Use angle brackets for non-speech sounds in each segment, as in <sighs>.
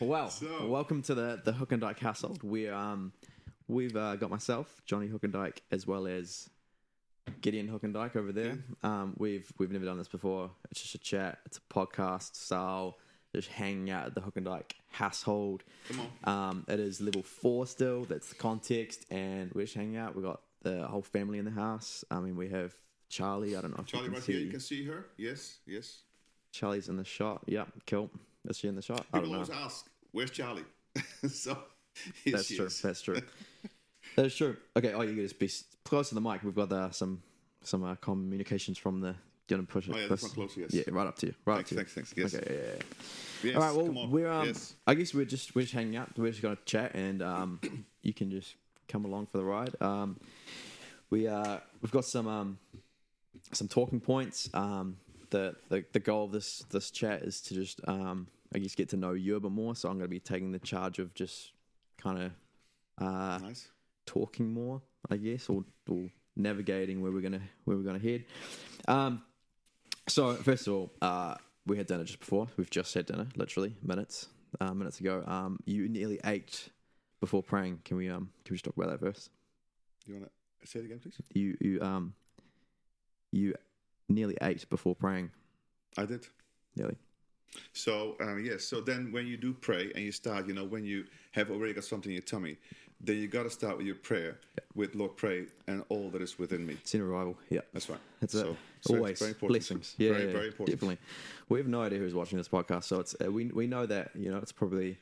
Well, So- welcome to the the Hook and Dyke household. We um we've uh, got myself, Johnny Hook and Dyke, as well as Gideon Hook and Dyke over there. Um, we've we've never done this before. It's just a chat. It's a podcast style. Just hanging out at the Hook and Dyke household. Come on. Um, it is level four still. That's the context, and we're just hanging out. We got the whole family in the house. I mean, we have Charlie. I don't know if Charlie you can right see. here. You can see her. Yes, yes. Charlie's in the shot. Yeah, cool. Is she in the shot? I don't People know. always ask, "Where's Charlie?" <laughs> so That's true. That's true. <laughs> that is true. Okay. Oh, you guys be close to the mic. We've got uh, some some uh, communications from the. Do you want to push it? Oh, yeah, close? this yes. Yeah, right up to you. Right Thanks, up to you. thanks, thanks. Yes. Okay. Yeah, yeah. Yes, All right. Well, we're um. yes. I guess we're just we're just hanging out. We're just gonna chat, and um, <coughs> you can just come along for the ride. Um, we uh we've got some um some talking points. Um, the the the goal of this this chat is to just um I guess get to know you a bit more. So I'm gonna be taking the charge of just kind of uh Nice. talking more, I guess, or, or navigating where we're gonna where we're gonna head. Um, so first of all, uh, we had dinner just before. We've just had dinner, literally minutes uh, minutes ago. Um, you nearly ate before praying. Can we um can we just talk about that first? You want to say it again, please? You you um you nearly ate before praying. I did. Nearly. So um, yes, so then when you do pray and you start, you know, when you have already got something in your tummy, then you got to start with your prayer, with Lord, pray and all that is within me. Sin revival. Yeah. That's right. That's so, it. so it's Always very important. blessings. Yeah, very, yeah, very important. Definitely. We have no idea who's watching this podcast, so it's uh, we we know that you know it's probably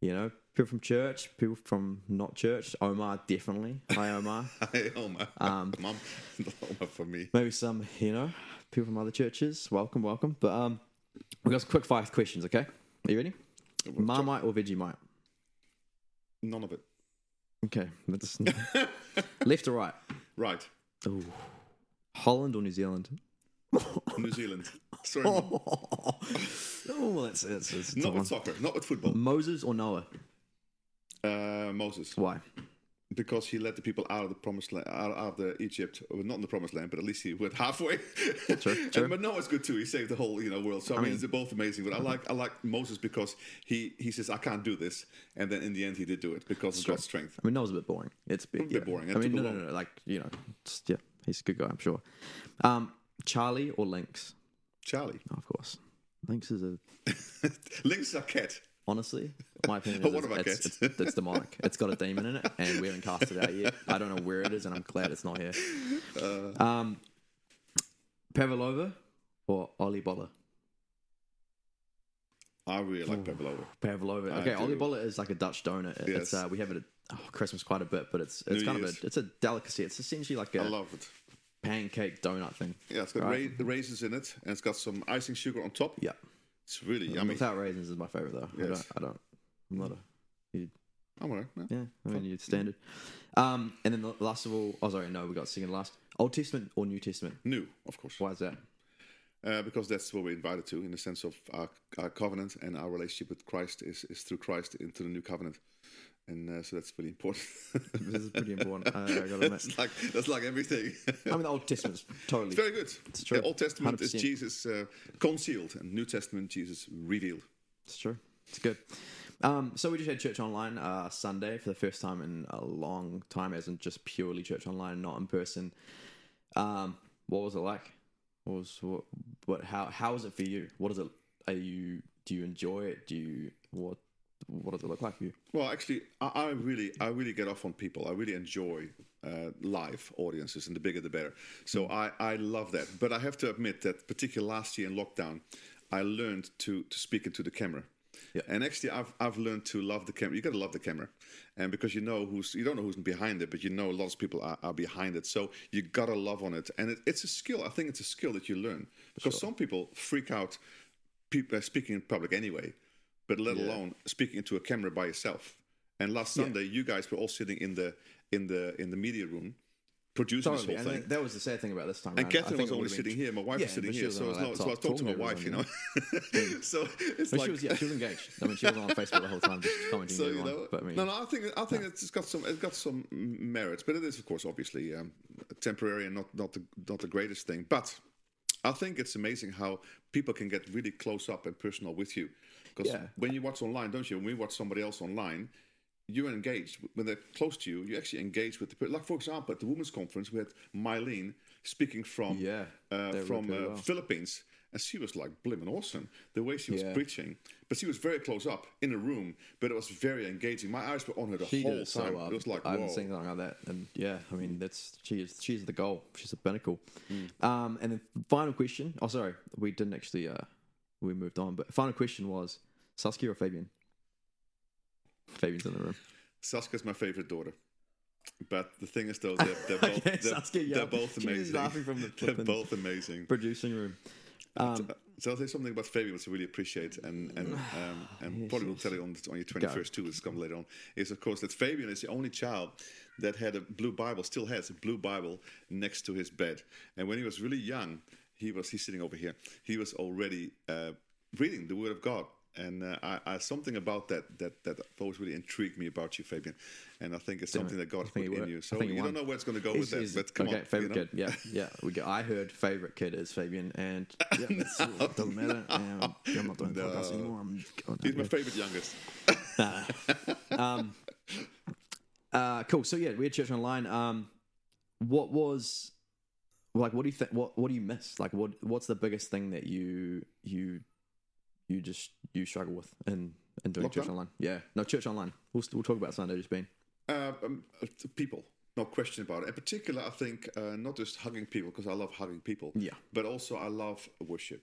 you know people from church, people from not church. Oma definitely. Hi Oma. <laughs> Hi, Oma. Um, <laughs> Mom, <laughs> Oma for me. Maybe some you know people from other churches. Welcome, welcome. But um, we got some quick five questions. Okay, are you ready? Marmite or Vegemite? None of it. Okay, that's <laughs> left or right. Right. Ooh. Holland or New Zealand? <laughs> New Zealand. Sorry, <laughs> oh, that's that's, that's a tough not one. with soccer, not with football. Moses or Noah? Uh, Moses, Why? Because he led the people out of the promised land, out, of the Egypt, well, not in the promised land, but at least he went <laughs> halfway. And, but Noah's good too. He saved the whole you know world. So I, mean, mean- they're both amazing. But I like I like Moses because he he says I can't do this, and then in the end he did do it because of God's strength. I mean, Noah's a bit boring. It's a bit, A bit yeah. boring. I mean, no, no, no, Like you know, just, yeah, he's a good guy. I'm sure. Um, Charlie or Lynx? Charlie, of course. Lynx is a <laughs> Lynx is a cat. Honestly, my opinion <laughs> is what it's, it's, it's, it's demonic. It's got a demon in it, and we haven't cast it out yet. I don't know where it is, and I'm glad it's not here. Uh, Um, Pavlova or Olibola? I really like Pavlova. Pavlova. Okay. Olibola is like a Dutch donut. It- It's uh, we have it at oh, Christmas quite a bit, but it's it's New kind Year's. of a it's a delicacy. It's essentially like I a love it. pancake donut thing. Yeah, it's got Right. ra- the raisins in it, and it's got some icing sugar on top. Yeah, It's really yummy. without raisins is my favorite though. I Yes. don't. I don't. I'm not a. You, I'm alright. yeah. yeah, I mean you standard. Um, and then the last of all, oh sorry, no, we got second last. Old Testament or New Testament? New, of course. Why is that? Uh, because that's what we're invited to in the sense of our, our covenant and our relationship with Christ is, is through Christ into the new covenant. And uh, so that's really important. <laughs> This is pretty important. I, I gotta admit. that's, like, that's like everything. I mean, the Old Testament's totally. Very good. It's true. The Old Testament is 100%. Jesus uh, concealed, and New Testament Jesus revealed. It's true. It's good. Um, so we just had church online uh, Sunday for the first time in a long time, as in just purely church online, not in person. Um, what was it like? What was what? what how how is it for you? What is it? Are you do you enjoy it? Do you what? What does it look like for you? Well, actually, I, I really, I really get off on people. I really enjoy uh, live audiences, and the bigger the better. So Mm. I, I love that. But I have to admit that, particularly last year in lockdown, I learned to to speak into the camera. Yeah. And actually, I've I've learned to love the camera. You got to love the camera, and because you know who's you don't know who's behind it, but you know a lot of people are, are behind it. So you gotta love on it, and it, it's a skill. I think it's a skill that you learn because some people freak out people uh, speaking in public anyway, but let alone speaking into a camera by yourself. And last Sunday, you guys were all sitting in the in the in the media room, producing Totally, this whole and thing. that was the sad thing about this time. And around. I Catherine was only would've been- sitting here. My wife Yeah, was sitting here, was so it's. So I was talking to my wife, you know. <laughs> so it's But like she was yeah, she was engaged. I mean, she was on Facebook the whole time, just commenting so you know. but I mean, no, no. I think I think it's got some it's got some merits, but it is of course obviously um, temporary and not not the not the greatest thing. But I think it's amazing how people can get really close up and personal with you Because Yeah. when you watch online, don't you? When we watch somebody else online, you're engaged. When they're close to you, you actually engage with the person. Like, for example, at the Women's Conference, we had Mylene speaking from Yeah, uh, from uh, well. Philippines. And she was like blimmin' awesome. The way she was Yeah. preaching. But she was very close up in a room, but it was very engaging. My eyes were on her the She whole so time. well. It was like, I haven't seen something like that, and yeah, I mean that's she is she's the goal. She's the pinnacle. Hmm. Um, and then final question. Oh, sorry, we didn't actually. Uh, we moved on, but final question was Saskia or Fabian. Fabian's in the room. Saskia's my favorite daughter. But the thing is, though, they're, <laughs> they're both, Okay, they're, Saskia, yeah. they're both amazing. laughing from the <laughs> they're both amazing. Producing room. Um, So I'll say something about Fabian, which I really appreciate, and and <sighs> um, and Yes, probably will tell you on, the, on your twenty first too. It's come later on. Is of course that Fabian is the only child that had a blue Bible, still has a blue Bible next to his bed. And when he was really young, he was he's sitting over here. He was already uh, reading the Word of God. And uh, I, I something about that that that always really intrigued me about you, Fabian, and I think it's something that God put in you. So you don't know where it's going to go with that, but come okay, on, favorite you know? kid. Yeah, yeah. We go. I heard favorite kid is Fabian, and <laughs> yeah, that's, it doesn't matter. <laughs> I'm not doing podcasts anymore. I'm going He's my favorite youngest. here. <laughs> um, uh, cool. So yeah, we had church online. Um, what was like? What do you think? What What do you miss? Like, what What's the biggest thing that you you you just you struggle with in in doing church online? Yeah, no, church online. We'll we'll talk about Sunday just being Uh, um, uh, people, no question about it. In particular, I think uh, not just hugging people because I love hugging people, Yeah. but also I love worship.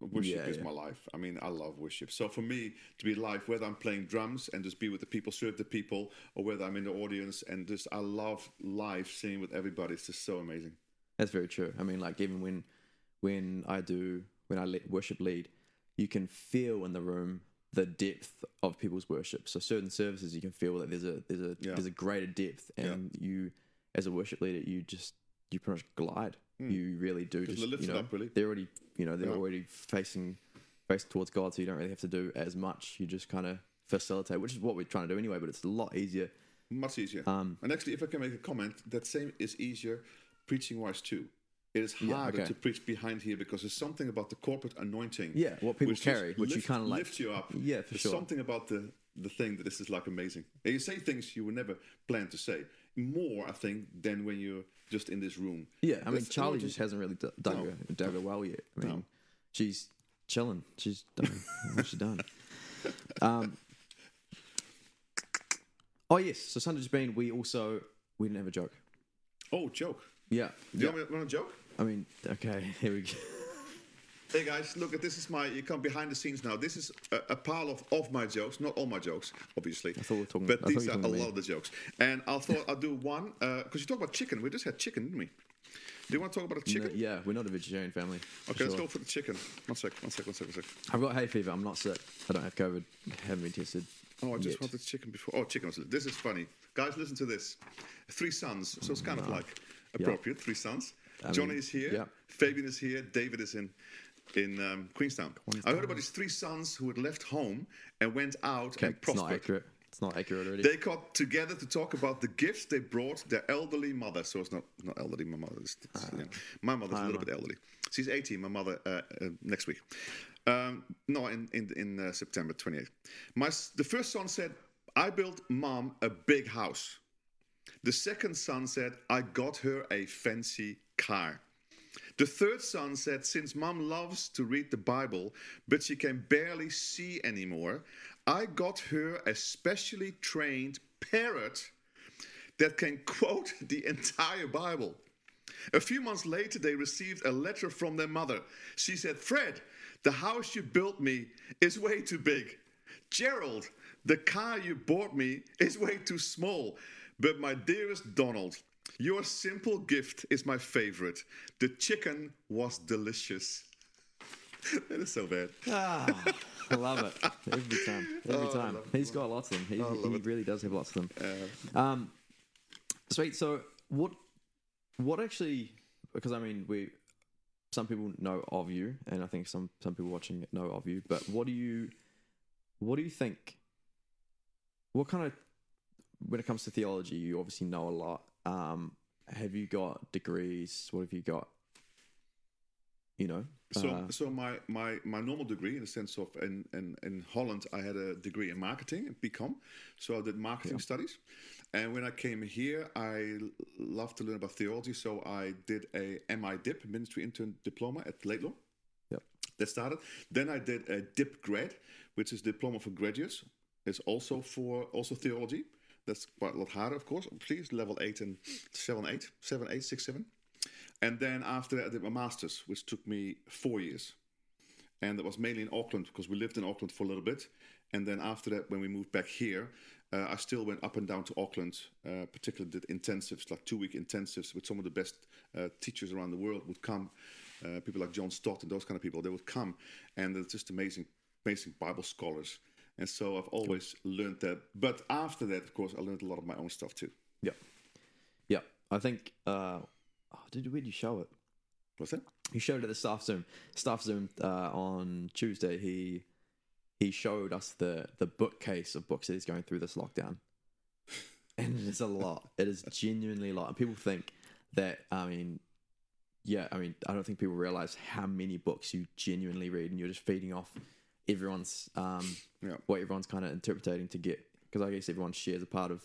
Worship Yeah, is yeah. my life. I mean, I love worship. So for me to be live, whether I'm playing drums and just be with the people, serve the people, or whether I'm in the audience and just I love live singing with everybody. It's just so amazing. That's very true. I mean, like even when when I do when I worship lead, you can feel in the room the depth of people's worship. So certain services, you can feel that there's a there's a Yeah. there's a greater depth, and you as a worship leader, you just you pretty much glide. You really do just you know up, really. they're already you know they're Yeah. already facing facing towards God, so you don't really have to do as much. You just kind of facilitate, which is what we're trying to do anyway. But it's a lot easier. Much easier. Um, and actually, if I can make a comment, that same is easier preaching wise too. It is harder okay. to preach behind here because there's something about the corporate anointing. Yeah, what people which carry, which you kinda like- lift you up. Yeah, for There's sure. Something about the the thing that this is like amazing. And you say things you would never plan to say. More, I think, than when you're just in this room. Yeah, I mean, That's Charlie anointing. just hasn't really d- dug, No. her, dug her well yet. I mean, No. she's chilling. She's done. what's she done? <laughs> Um, oh yes, so Sunday's been. We also we didn't have a joke. Oh, joke. Yeah, Do you yeah. want, me, want a joke? I mean, okay, <laughs> here we go. Hey guys, look at this is my you come behind the scenes now. This is a, a pile of, of my jokes, not all my jokes, obviously. I thought we were talking- but I these are a lot of the jokes. And I thought I'd do one uh, because you talk about chicken. We just had chicken, didn't we? Do you want to talk about the chicken? No, yeah, we're not a vegetarian family. Okay, let's go for the chicken. One sec, one sec, one sec, one sec. I've got hay fever. I'm not sick. I don't have COVID. haven't been tested. Oh, I just yet. wanted chicken before. Oh, chicken. This is funny, guys. Listen to this. Three sons, so it's kind of like appropriate. Three sons. Johnny mean, is here. yeah. Fabian is here. David is in in um, Queenstown. I heard about his three sons who had left home and went out Okay, and it's not prospered. accurate. It's not accurate already. They got together to talk about the gifts they brought their elderly mother. So it's not not elderly. My mother is. it's, yeah. My mother's a little bit elderly. She's 18. My mother uh, uh, next week. Um, no, in in, in uh, September 28th. My the first son said, "I built mom a big house." The second son said, "I got her a fancy car." The third son said, Since mom loves to read the Bible, but she can barely see anymore, I got her a specially trained parrot that can quote <laughs> the entire Bible. A few months later, they received a letter from their mother. She said, Fred, the house you built me is way too big. Gerald, the car you bought me is way too small. But my dearest Donald, your simple gift is my favorite. The chicken was delicious. <laughs> that is so bad. Ah, I love it every time. Every time. He's got lots of them. He, he really does have lots of them. Um, sweet. So what? What actually? Because I mean, we some people know of you, and I think some some people watching know of you. But what do you? What do you think? What kind of when it comes to theology, you obviously know a lot. Um, have you got degrees? What have you got? you know. So, uh, so my, my, my normal degree, in the sense of in, in, in Holland, I had a degree in marketing, in BCom. So I did marketing studies. And when I came here, I loved to learn about theology. So I did a MI DIP, Ministry Intern Diploma at Laidlaw. Yep. That started. Then I did a DIP grad, which is diploma for graduates. It's also for also theology. That's quite a lot harder, of course. Please level eight and seven, eight, seven, eight, six, seven. And then after that, I did my master's, which took me four years. And that was mainly in Auckland because we lived in Auckland for a little bit. And then after that, when we moved back here, uh, I still went up and down to Auckland, uh, particularly did intensives, like two week intensives with some of the best uh, teachers around the world would come. Uh, people like John Stott and those kind of people, they would come. And it's just amazing, amazing Bible scholars. And so I've always learned that. But after that, of course, I learned a lot of my own stuff too. yeah, yeah. I think. Uh, oh, did where did you show it? What's that? He showed it at the staff Zoom. Staff Zoom uh, on Tuesday. He he showed us the the bookcase of books that he's going through this lockdown, <laughs> and it's a lot. It is genuinely a lot. And people think that I mean, yeah, I mean, I don't think people realize how many books you genuinely read, and you're just feeding off everyone's um Yeah. what everyone's kind of interpreting to get because I guess everyone shares a part of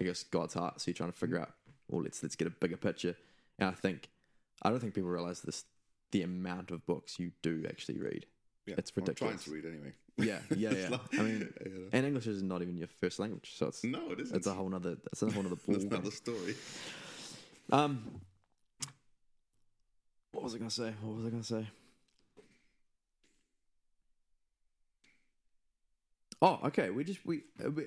I guess God's heart. So you're trying to figure out, well, let's let's get a bigger picture. And I think I don't think people realize this the amount of books you do actually read. Yeah, It's ridiculous. I'm trying to read anyway. Yeah, yeah, <laughs> yeah. like- I mean, <laughs> know. and English is not even your first language, so it's no, it isn't. it's a whole nother it's a whole nother ball. <laughs> That's another story. Um, what was I gonna say? What was I gonna say? Oh, okay. We just we uh, we,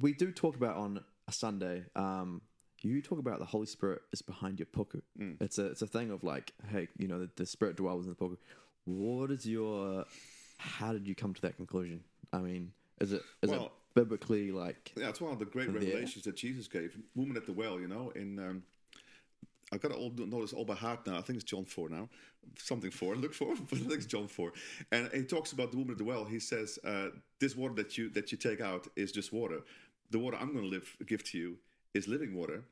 we do talk about on a Sunday. Um, you talk about the Holy Spirit is behind your puku. It's a it's a thing of like, hey, you know, the, the Spirit dwells in the puku. What is your? How did you come to that conclusion? I mean, is it is it biblically like? Yeah, it's one of the great revelations that Jesus gave. Woman at the well, you know, in um, I've got to all know this all by heart now. I think it's John four now, something four. Look for, but <laughs> I think it's John four. And he talks about the woman at the well. He says, uh, "This water that you that you take out is just water. The water I'm going to live give to you is living water."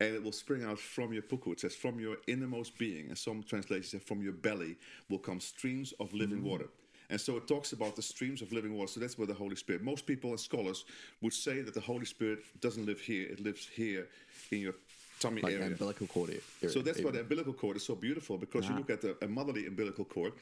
And it will spring out from your puku. It says, from your innermost being. And some translations say, from your belly will come streams of living water. And so it talks about the streams of living water. So that's where the Holy Spirit. Most people and scholars would say that the Holy Spirit doesn't live here; it lives here in your tummy Like area. umbilical cord area. So that's why the umbilical cord is so beautiful because you look at the, a motherly umbilical cord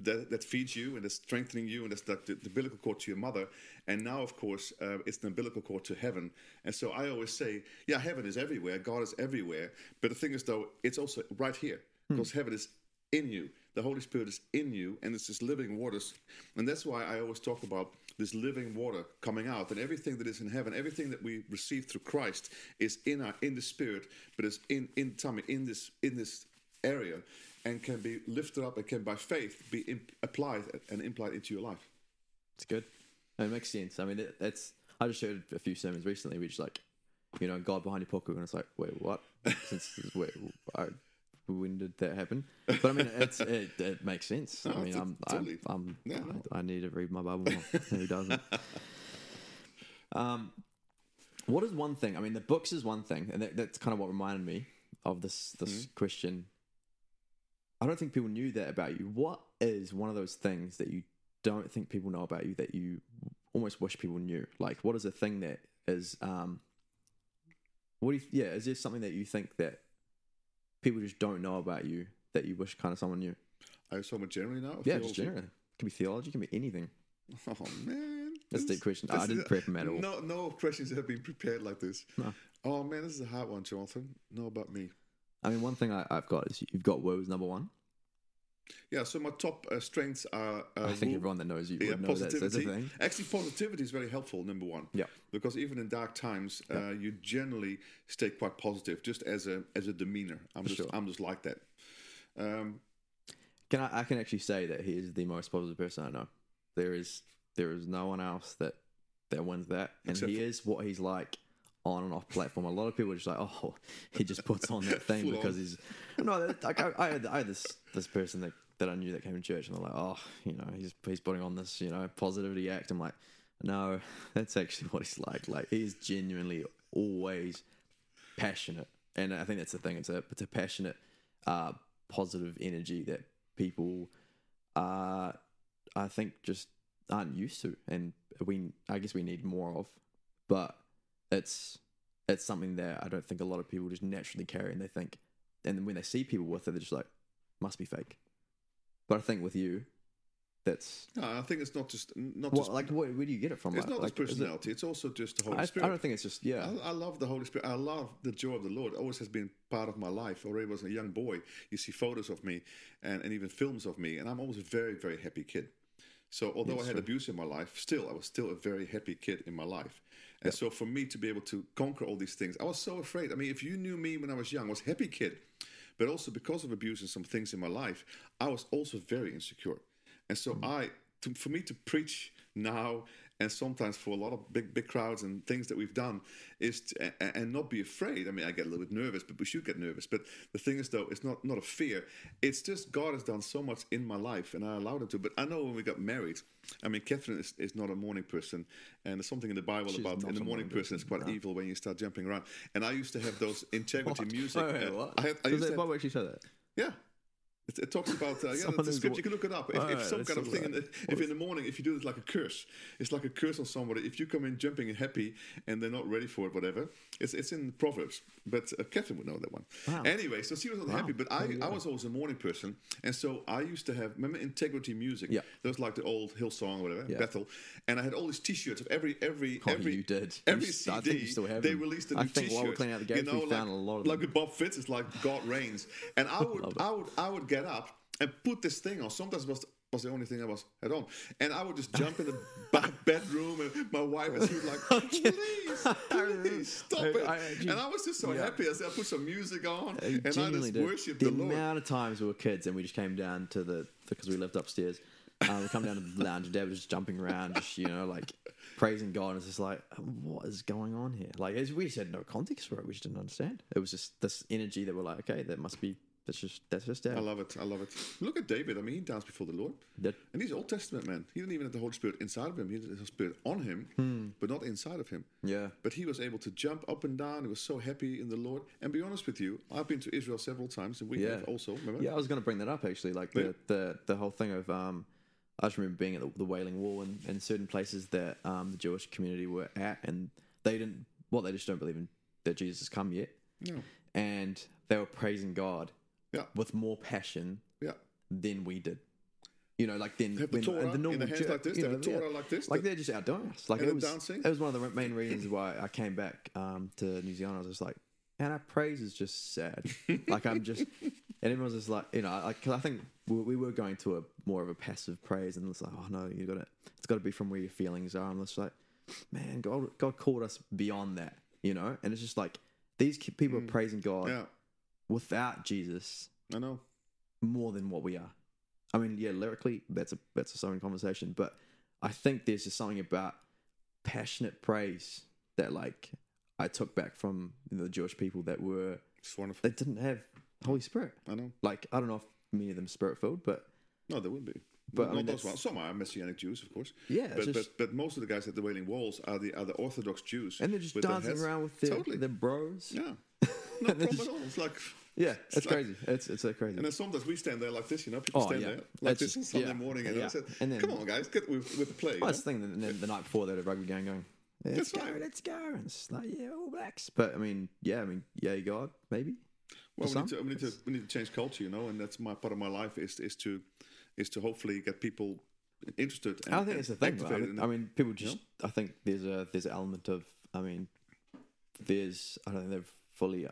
that, that feeds you and is strengthening you, and that's like the, the umbilical cord to your mother. And now, of course, uh, it's the umbilical cord to heaven. And so I always say, yeah, heaven is everywhere, God is everywhere. But the thing is, though, it's also right here because heaven is in you. The Holy Spirit is in you, and it's this living waters. And that's why I always talk about this living water coming out. And everything that is in heaven, everything that we receive through Christ is in our in the spirit, but is in in tummy in this in this area and can be lifted up and can by faith be imp- applied and implied into your life. It's good. It makes sense. I mean, it. I just heard a few sermons recently, which like, you know, God behind your puku, and it's like, wait, what? Since wait, I, when did that happen? But I mean, it's <laughs> it, it makes sense. I mean, I'm, totally. I'm, I'm Yeah, no. I, I need to read my Bible more. Who doesn't? <laughs> um, what is one thing? I mean, the books is one thing, and that, that's kind of what reminded me of this this Mm-hmm. question. I don't think people knew that about you. What is one of those things that you don't think people know about you that you almost wish people knew? Like, what is a thing that is, um, what do you, yeah, is there something that you think that people just don't know about you that you wish kind of someone knew? Are you so much generally now? Yeah, just generally. It can be theology, it can be anything. Oh man, That's This- deep question. I didn't prep him at all. No, no questions have been prepared like this. No. Oh man, this is a hard one, Jonathan. Know about me. I mean, one thing I, I've got is you've got woes number one. Yeah, so my top uh, strengths are. Uh, I think everyone that knows you yeah, would know that's, that's a thing. Actually, positivity is very helpful. Number one. Yeah. Because even in dark times, uh, you generally stay quite positive, just as a as a demeanor. I'm just sure. I'm just like that. Um, Can I, I can actually say that he is the most positive person I know. There is there is no one else that that wins that, and he for- is what he's like on and off platform. A lot of people are just like, oh, <laughs> he just puts on that thing because on. he's <laughs> no. Like I, I, had, I had this this person that, that I knew that came to church, and they're like, oh, you know, he's he's putting on this you know positivity act. I'm like, no, <laughs> that's actually what he's like. Like he's genuinely always passionate, and I think that's the thing. It's a it's a passionate, uh, positive energy that people are, I think, just aren't used to, and we, I guess, we need more of. But it's it's something that I don't think a lot of people just naturally carry, and they think, and then when they see people with it, they're just like, must be fake. But I think with you, that's No, I think it's not just not well, just like where, where do you get it from? it's like, not like, just is it- personality. It's also just the Holy I, Spirit. I don't think it's just yeah. I, I love the Holy Spirit. I love the joy of the Lord. It always has been part of my life. Already was a young boy. You see photos of me and, and even films of me, and I'm always a very, very happy kid. So although I had abuse in my life, still I was still a very happy kid in my life. And so for me to be able to conquer all these things, I was so afraid. I mean, if you knew me when I was young, I was a happy kid. But also because of abuse and some things in my life, I was also very insecure. And so mm-hmm. I to, for me to preach now and sometimes for a lot of big big crowds and things that we've done is to, and, not be afraid i mean i get a little bit nervous but we should get nervous but the thing is though it's not not a fear it's just god has done so much in my life and i allowed him to but i know when we got married i mean catherine is, is not a morning person and there's something in the bible She's about in the morning person is quite no. evil when you start jumping around and i used to have those integrity <laughs> music Wait, wait, uh, what? i had i Does used to have, would you say that? yeah. It, it talks about uh, yeah, the script. You can look it up. If, if some kind of thing, in the, if in the morning, if you do it like a curse, it's like a curse on somebody. If you come in jumping and happy and they're not ready for it, whatever, it's it's in Proverbs. But uh, Catherine would know that one. Wow. Anyway, so she was not Wow. happy, but I, you I was always a morning person, and so I used to have remember integrity music. Yeah. there was like the old Hillsong or whatever, Yeah. Bethel, and I had all these T-shirts of every every Oh, every you did. every You CD. I think you still have they released a I new think while T-shirt. we're cleaning out the you know, we like, found a lot of like them. Bob Fitts, it's like God reigns, and <laughs> I would. I would I would get up and put this thing on. Sometimes it was was the only thing I was had on, and I would just jump in the <laughs> back bedroom, and my wife and she was like, <laughs> "Please, please stop I- it!" I actually- and I was just so yeah. happy. I said, I put some music on, I and I just did. worshiped the, the, Lord. amount of times we were kids and we just came down to the because we lived upstairs. Um, we come down to the <laughs> lounge and Dad was just jumping around, just you know, like praising God. And it's just like, what is going on here? Like it's- we just had no context for it. We just didn't understand. It was just this energy that we're like, okay, that must be. That's just that's just Dad. I love it. I love it. Look at David. I mean, he danced before the Lord. That- And he's Old Testament man. He didn't even have the Holy Spirit inside of him. He had the Spirit on him, Hmm. but not inside of him. yeah. But he was able to jump up and down. He was so happy in the Lord. And be honest with you, I've been to Israel several times, and we Yeah. have also. Remember? Yeah, I was going to bring that up actually. Like the, the, the whole thing of, um, I just remember being at the, the Wailing Wall and, and certain places that um, the Jewish community were at, and they didn't, well, they just don't believe in that Jesus has come yet. No. And they were praising God Yeah. with more passion Yeah. than we did. You know, like then the when and the in normal hands Jew- like this, you they know, have the Torah like this, like the- they're just outdoing us. Like it was, dancing. it was one of the main reasons why I came back um, to New Zealand. I was just like, and our praise is just sad. <laughs> like I'm just, and everyone's just like, you know, like 'cause I think we, we were going to a more of a passive praise, and it's like, oh no, you got to, it's got to be from where your feelings are. I'm just like, man, God, God called us beyond that, you know, and it's just like these people are praising God Mm. Yeah. Without Jesus I know. more than what we are. I mean, yeah, lyrically, that's a that's its own conversation, but I think there's just something about passionate praise that like I took back from the Jewish people that were It's wonderful. they didn't have Holy Spirit. I know. Like I don't know if many of them spirit filled, but No, there wouldn't be. But, I not mean, those ones. Some are Messianic Jews, of course. Yeah, but, just- but but most of the guys at the Wailing Walls are the are the Orthodox Jews. and they're just dancing around with their totally. their bros. Yeah, <laughs> no problem at all. It's like Yeah, it's, like- crazy. It's it's so crazy. And then sometimes we stand there like this, you know, people Oh, stand yeah. there like It's this on just- Sunday yeah. morning, and Yeah. I said, And then- "Come on, guys, get with, with the play." you I know? was thinking the, the night before they had a rugby game going. Let's go, right. let's go. And it's like, yeah, all blacks. But I mean, yeah, I mean, yeah, God, maybe. Well, we need, to, we need to we need to change culture, you know, and that's my part of my life is is to is to hopefully get people interested. And, I think it's the thing. though. I mean, I mean, people just. I think there's a there's an element of. I mean, there's. I don't think they've fully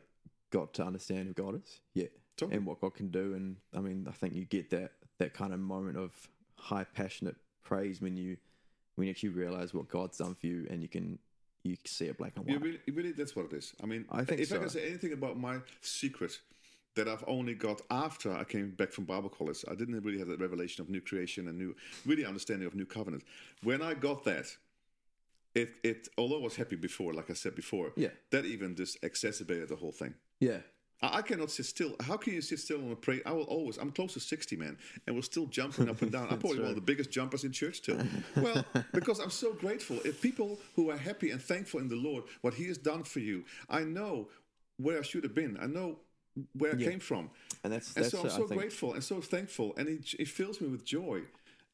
got to understand who God is yet Totally. and what God can do. And I mean, I think you get that that kind of moment of high passionate praise when you when you actually realize what God's done for you and you can you see it black and white. really, you really, that's what it is. I mean, I think if I can say anything about my secret that I've only got after I came back from Bible college, I didn't really have that revelation of new creation and new, really understanding of new covenant. When I got that, it, it, although I was happy before, like I said before, Yeah. that even just exacerbated the whole thing. Yeah. I cannot sit still. How can you sit still on a pray? I will always. I'm close to sixty, man, and we're still jumping up and <laughs> down. I'm probably one of the biggest jumpers in church still. well, <laughs> because I'm so grateful. If people who are happy and thankful in the Lord, what He has done for you, I know where I should have been. I know where I came from. And that's And so I'm so grateful and so thankful, and it, it fills me with joy,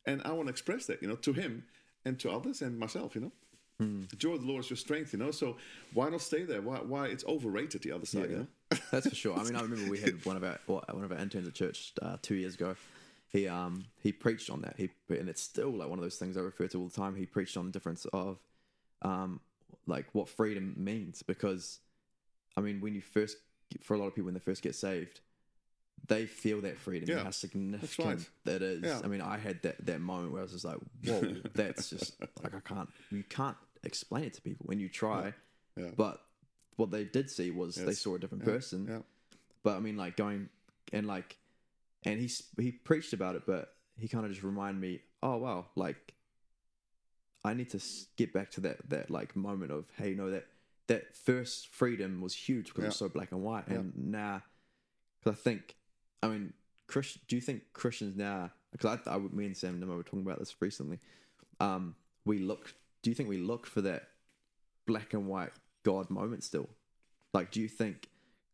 and I want to express that, you know, to him and to others and myself, you know. Hmm. The joy of the Lord is your strength, you know. So why not stay there? Why? Why it's overrated the other side? You know? <laughs> That's for sure. I mean, I remember we had <laughs> one of our well, one of our interns at church uh, two years ago. He um he preached on that. He and it's still like one of those things I refer to all the time. He preached on the difference of um like what freedom means because I mean when you first for a lot of people when they first get saved they feel that freedom and Yeah, how significant right. that is. Yeah. I mean, I had that, that moment where I was just like, "Whoa, <laughs> that's just like I can't." You can't explain it to people when you try. Yeah. But what they did see was they saw a different person. yeah. But I mean, like going and like, and he he preached about it, but he kind of just reminded me, oh wow, like I need to get back to that that like moment of hey, you know that that first freedom was huge because it was so black and white, and now because I think, I mean, Chris, do you think Christians now? Because I, I, me and Sam Nemo were talking about this recently. Um, we look. Do you think we look for that black and white God moment still? Like, do you think?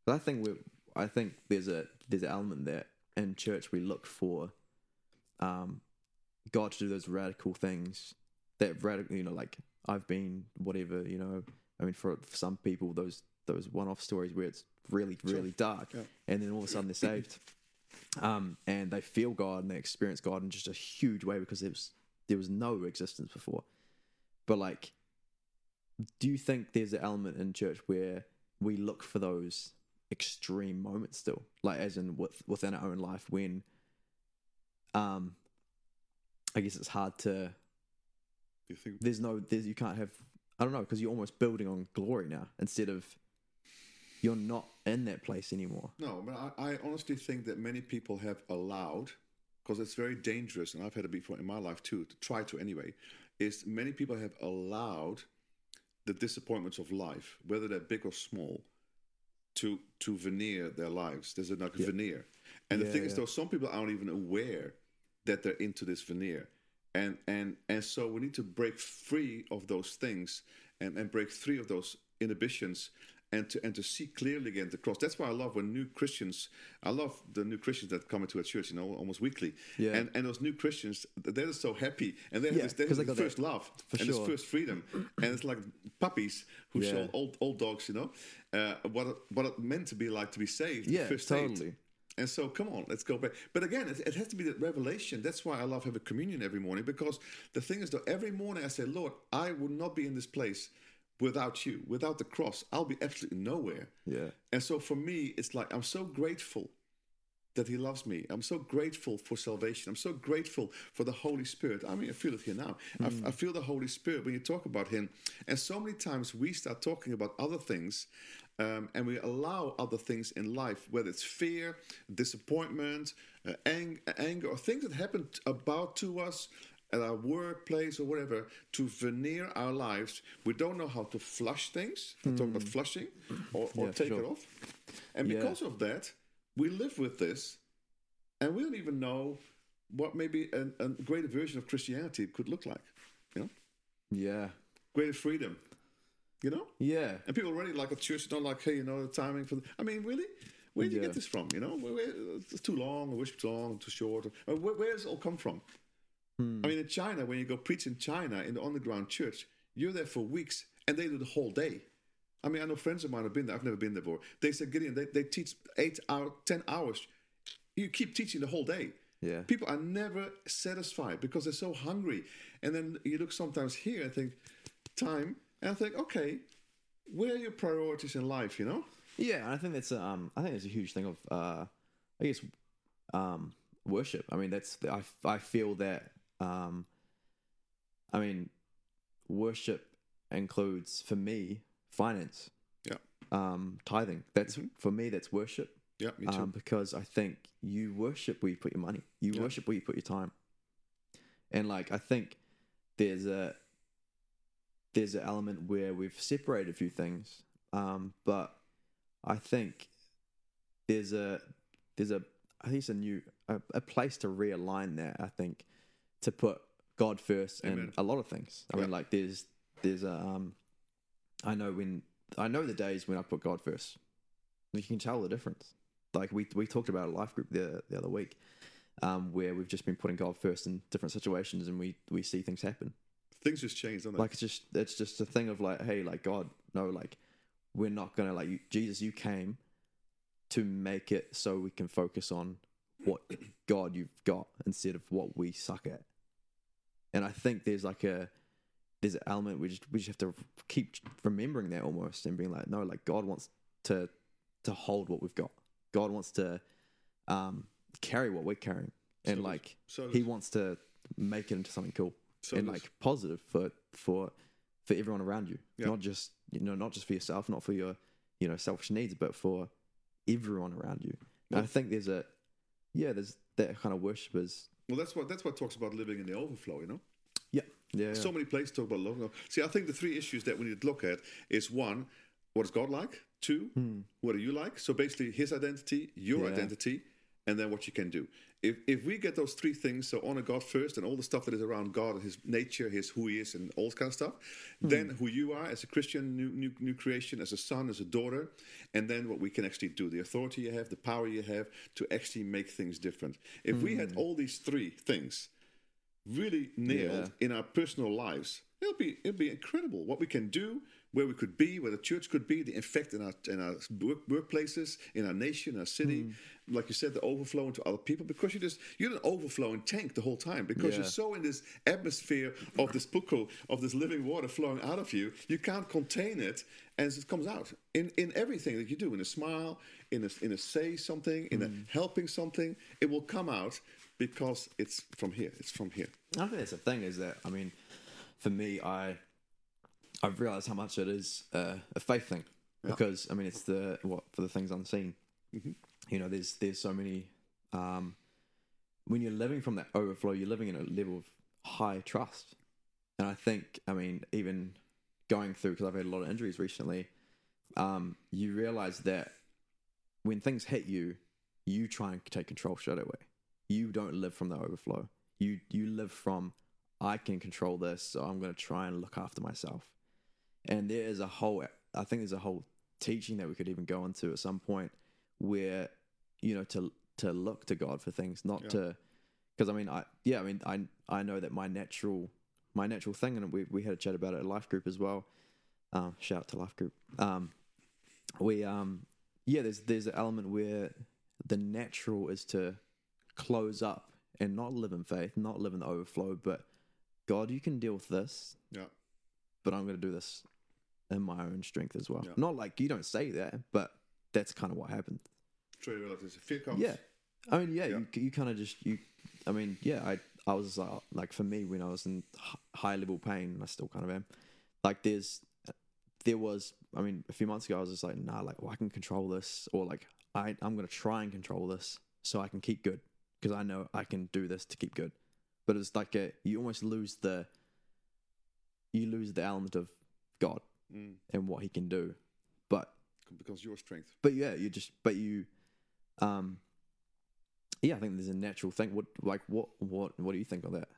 I think we. I think there's a there's an element that in church we look for, um, God to do those radical things. That radical, you know, like I've been whatever, you know. I mean, for, for some people, those those one-off stories where it's really really dark, Yeah. and then all of a sudden they're saved, <laughs> um, and they feel God and they experience God in just a huge way because there was there was no existence before. But like, do you think there's an element in church where we look for those extreme moments still, like as in with, within our own life when, um, I guess it's hard to. You think? There's no. There's you can't have. I don't know because you're almost building on glory now instead of. You're not in that place anymore. No, but I, I honestly think that many people have allowed, because it's very dangerous, and I've had it before in my life too, to try to anyway, is many people have allowed the disappointments of life, whether they're big or small, to to veneer their lives. There's a like a veneer. And the Yeah, thing is though, some people aren't even aware that they're into this veneer. And and and so we need to break free of those things and, and break free of those inhibitions and to and to see clearly again the cross. That's why I love when new Christians I love the new Christians that come into a church, you know, almost weekly. Yeah. And and those new Christians, they're so happy and they have Yeah, this, they have first that- love and sure. this first freedom. and it's like puppies who Yeah. show old old dogs, you know, uh, what it, what it meant to be like to be saved. Yeah, first totally. And so, come on, let's go back. But again, it, it has to be that revelation. That's why I love having communion every morning because the thing is, though, every morning I say, Lord, I would not be in this place without you, without the cross. I'll be absolutely nowhere. Yeah. And so, for me, it's like I'm so grateful that He loves me. I'm so grateful for salvation. I'm so grateful for the Holy Spirit. I mean, I feel it here now. I f I I, feel the Holy Spirit when you talk about Him. And so many times we start talking about other things. Um, and we allow other things in life, whether it's fear, disappointment, uh, ang- anger, or things that happen t- about to us at our workplace or whatever, to veneer our lives. We don't know how to flush things. I'm talking about flushing or, or Hmm. Yeah, take sure. it off. And Yeah. because of that, we live with this, and we don't even know what maybe an, a greater version of Christianity could look like. You know, Yeah. greater freedom. You know, Yeah. and people already like a church don't like, hey, you know, the timing for. The, I mean, really, where did you get this from? You know, where, where, it's too long, or worship too long, too short. Or, where, where does it all come from? Hmm. I mean, in China, when you go preach in China in the underground church, you're there for weeks, and they do the whole day. I mean, I know friends of mine have been there. I've never been there before. They said, Gideon, they, they teach eight hours, ten hours. You keep teaching the whole day. Yeah. People are never satisfied because they're so hungry. And then you look sometimes here and think, time, and I think, okay, where are your priorities in life? You know? Yeah, and I think that's um, I think it's a huge thing of uh, I guess um, worship. I mean, that's I I feel that um, I mean, worship includes for me finance, Yeah, um, tithing. That's for me. That's worship. yeah, me too. Um, because I think you worship where you put your money. You Yeah. worship where you put your time. And like I think there's a there's an element where we've separated a few things. Um, but I think there's a there's a I think it's a new a, a place to realign that. I think to put God first in a lot of things. I Yeah. mean, like there's there's a um, I know when I know the days when I put God first. You can tell the difference. like we we talked about a life group the the other week, um, where we've just been putting God first in different situations, and we we see things happen. Things just change, don't they? Like it's just it's just a thing of like, hey, like God, no, like we're not gonna like you, Jesus. You came to make it so we can focus on what God you've got instead of what we suck at. And I think there's like a there's an element we just we just have to keep remembering that almost and being like, no, like God wants to to hold what we've got. God wants to um, carry what we're carrying, and does- like so He wants to make it into something cool So and does- like positive for for for everyone around you, Yeah. not just you know not just for yourself, not for your you know selfish needs, but for everyone around you. And I think there's a yeah, there's that kind of worshipers. Well, that's what that's what talks about living in the overflow. You know, Yeah, yeah, so many places talk about love. See, I think the three issues that we need to look at is one, what is God like? Two, what are you like? So basically, His identity, your Hmm. Yeah. identity, and then what you can do. If if we get those three things, so honor God first, and all the stuff that is around God and His nature, His who He is, and all this kind of stuff, Hmm. then who you are as a Christian, new, new new creation, as a son, as a daughter, and then what we can actually do, the authority you have, the power you have to actually make things different. If we Hmm. had all these three things really nailed in our personal lives, it'll be it'll be incredible what we can do, where we could be, where the church could be, the effect in our in our work, workplaces, in our nation, our city. Hmm. Like you said, the overflow into other people because you just you're an overflowing tank the whole time because you're so in this atmosphere of this puku of this living water flowing out of you, you can't contain it as it comes out in in everything that you do, in a smile, in a in a say something, in Hmm. a helping something, it will come out because it's from here. It's from here. I think that's the thing is that I mean, for me, I I've realized how much it is uh, a faith thing because I mean it's the what for the things unseen. You know, there's there's so many. Um, when you're living from that overflow, you're living in a level of high trust, and I think I mean even going through because I've had a lot of injuries recently. Um, you realize that when things hit you, you try and take control straight away. You don't live from the overflow. You you live from I can control this, so I'm going to try and look after myself. And there is a whole I think there's a whole teaching that we could even go into at some point where you know to to look to God for things, not Yeah. to because I mean I yeah I mean I I know that my natural my natural thing and we we had a chat about it at life group as well. Um, shout out to life group. Um, we um yeah there's there's an element where the natural is to close up and not live in faith, not live in the overflow, but God, you can deal with this, Yeah. But I'm going to do this in my own strength as well. Yeah. Not like you don't say that, but that's kind of what happened. Away, like. Fear comes. Yeah. I mean, yeah, Yeah. you, you kind of just, you, I mean, yeah, I, I was uh, like, for me, when I was in high level pain, I still kind of am, like, there's, there was, I mean, a few months ago, I was just like, nah, like, well, I can control this, or like, I, I'm going to try and control this so I can keep good because I know I can do this to keep good. But it's like a, you almost lose the, you lose the element of God Mm. and what He can do. But because your strength. but yeah, you just but you, um, yeah, I think there's a natural thing. What like what what what do you think of that?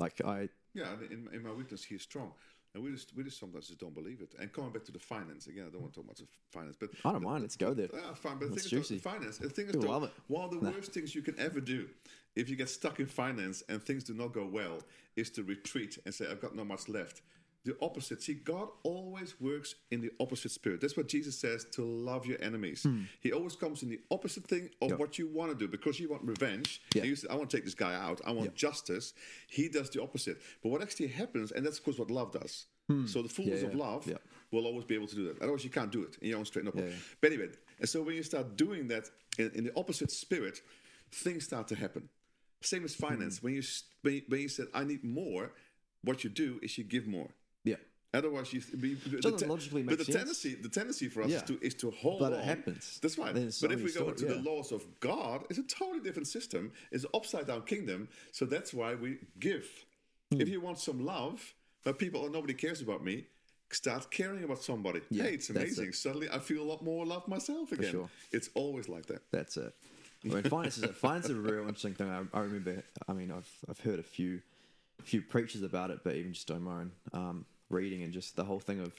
Like I Yeah, in, in my weakness, he is strong. And we just, we just sometimes just don't believe it. And coming back to the finance again, I don't want to talk much of finance, but I don't mind. Let's go there. Ah, fine, but the thing is, finance. The thing is, though, it. one of the worst things you can ever do if you get stuck in finance and things do not go well is to retreat and say, "I've got not much left." The opposite. See, God always works in the opposite spirit. That's what Jesus says to love your enemies. Hmm. He always comes in the opposite thing of Yep. what you want to do because you want revenge. Yeah. You say, I want to take this guy out. I want justice. He does the opposite. But what actually happens, and that's of course what love does. So the fullness Hmm. Yeah, of love Yeah. will always be able to do that. Otherwise, you can't do it in your own straight. Yeah, But anyway, and so when you start doing that in, in the opposite spirit, things start to happen. Same as finance. When you when you, when you said I need more, what you do is you give more. Yeah, Otherwise, you the Doesn't te- logically But the sense. tendency, the tendency for us Yeah. is to is to hold But it happens. That's right. So but if we go to into the laws of God, it's a totally different system. It's an upside down kingdom. So that's why we give. Hmm. If you want some love, but people oh, nobody cares about me. Start caring about somebody. Yeah, hey, it's amazing. it. Suddenly, I feel a lot more love myself again. sure. It's always like that. that's it. I mean, finance is a, <laughs> finance is a real interesting thing. I, I remember. I mean, I've I've heard a few few preachers about it, but even just on my own um, reading and just the whole thing of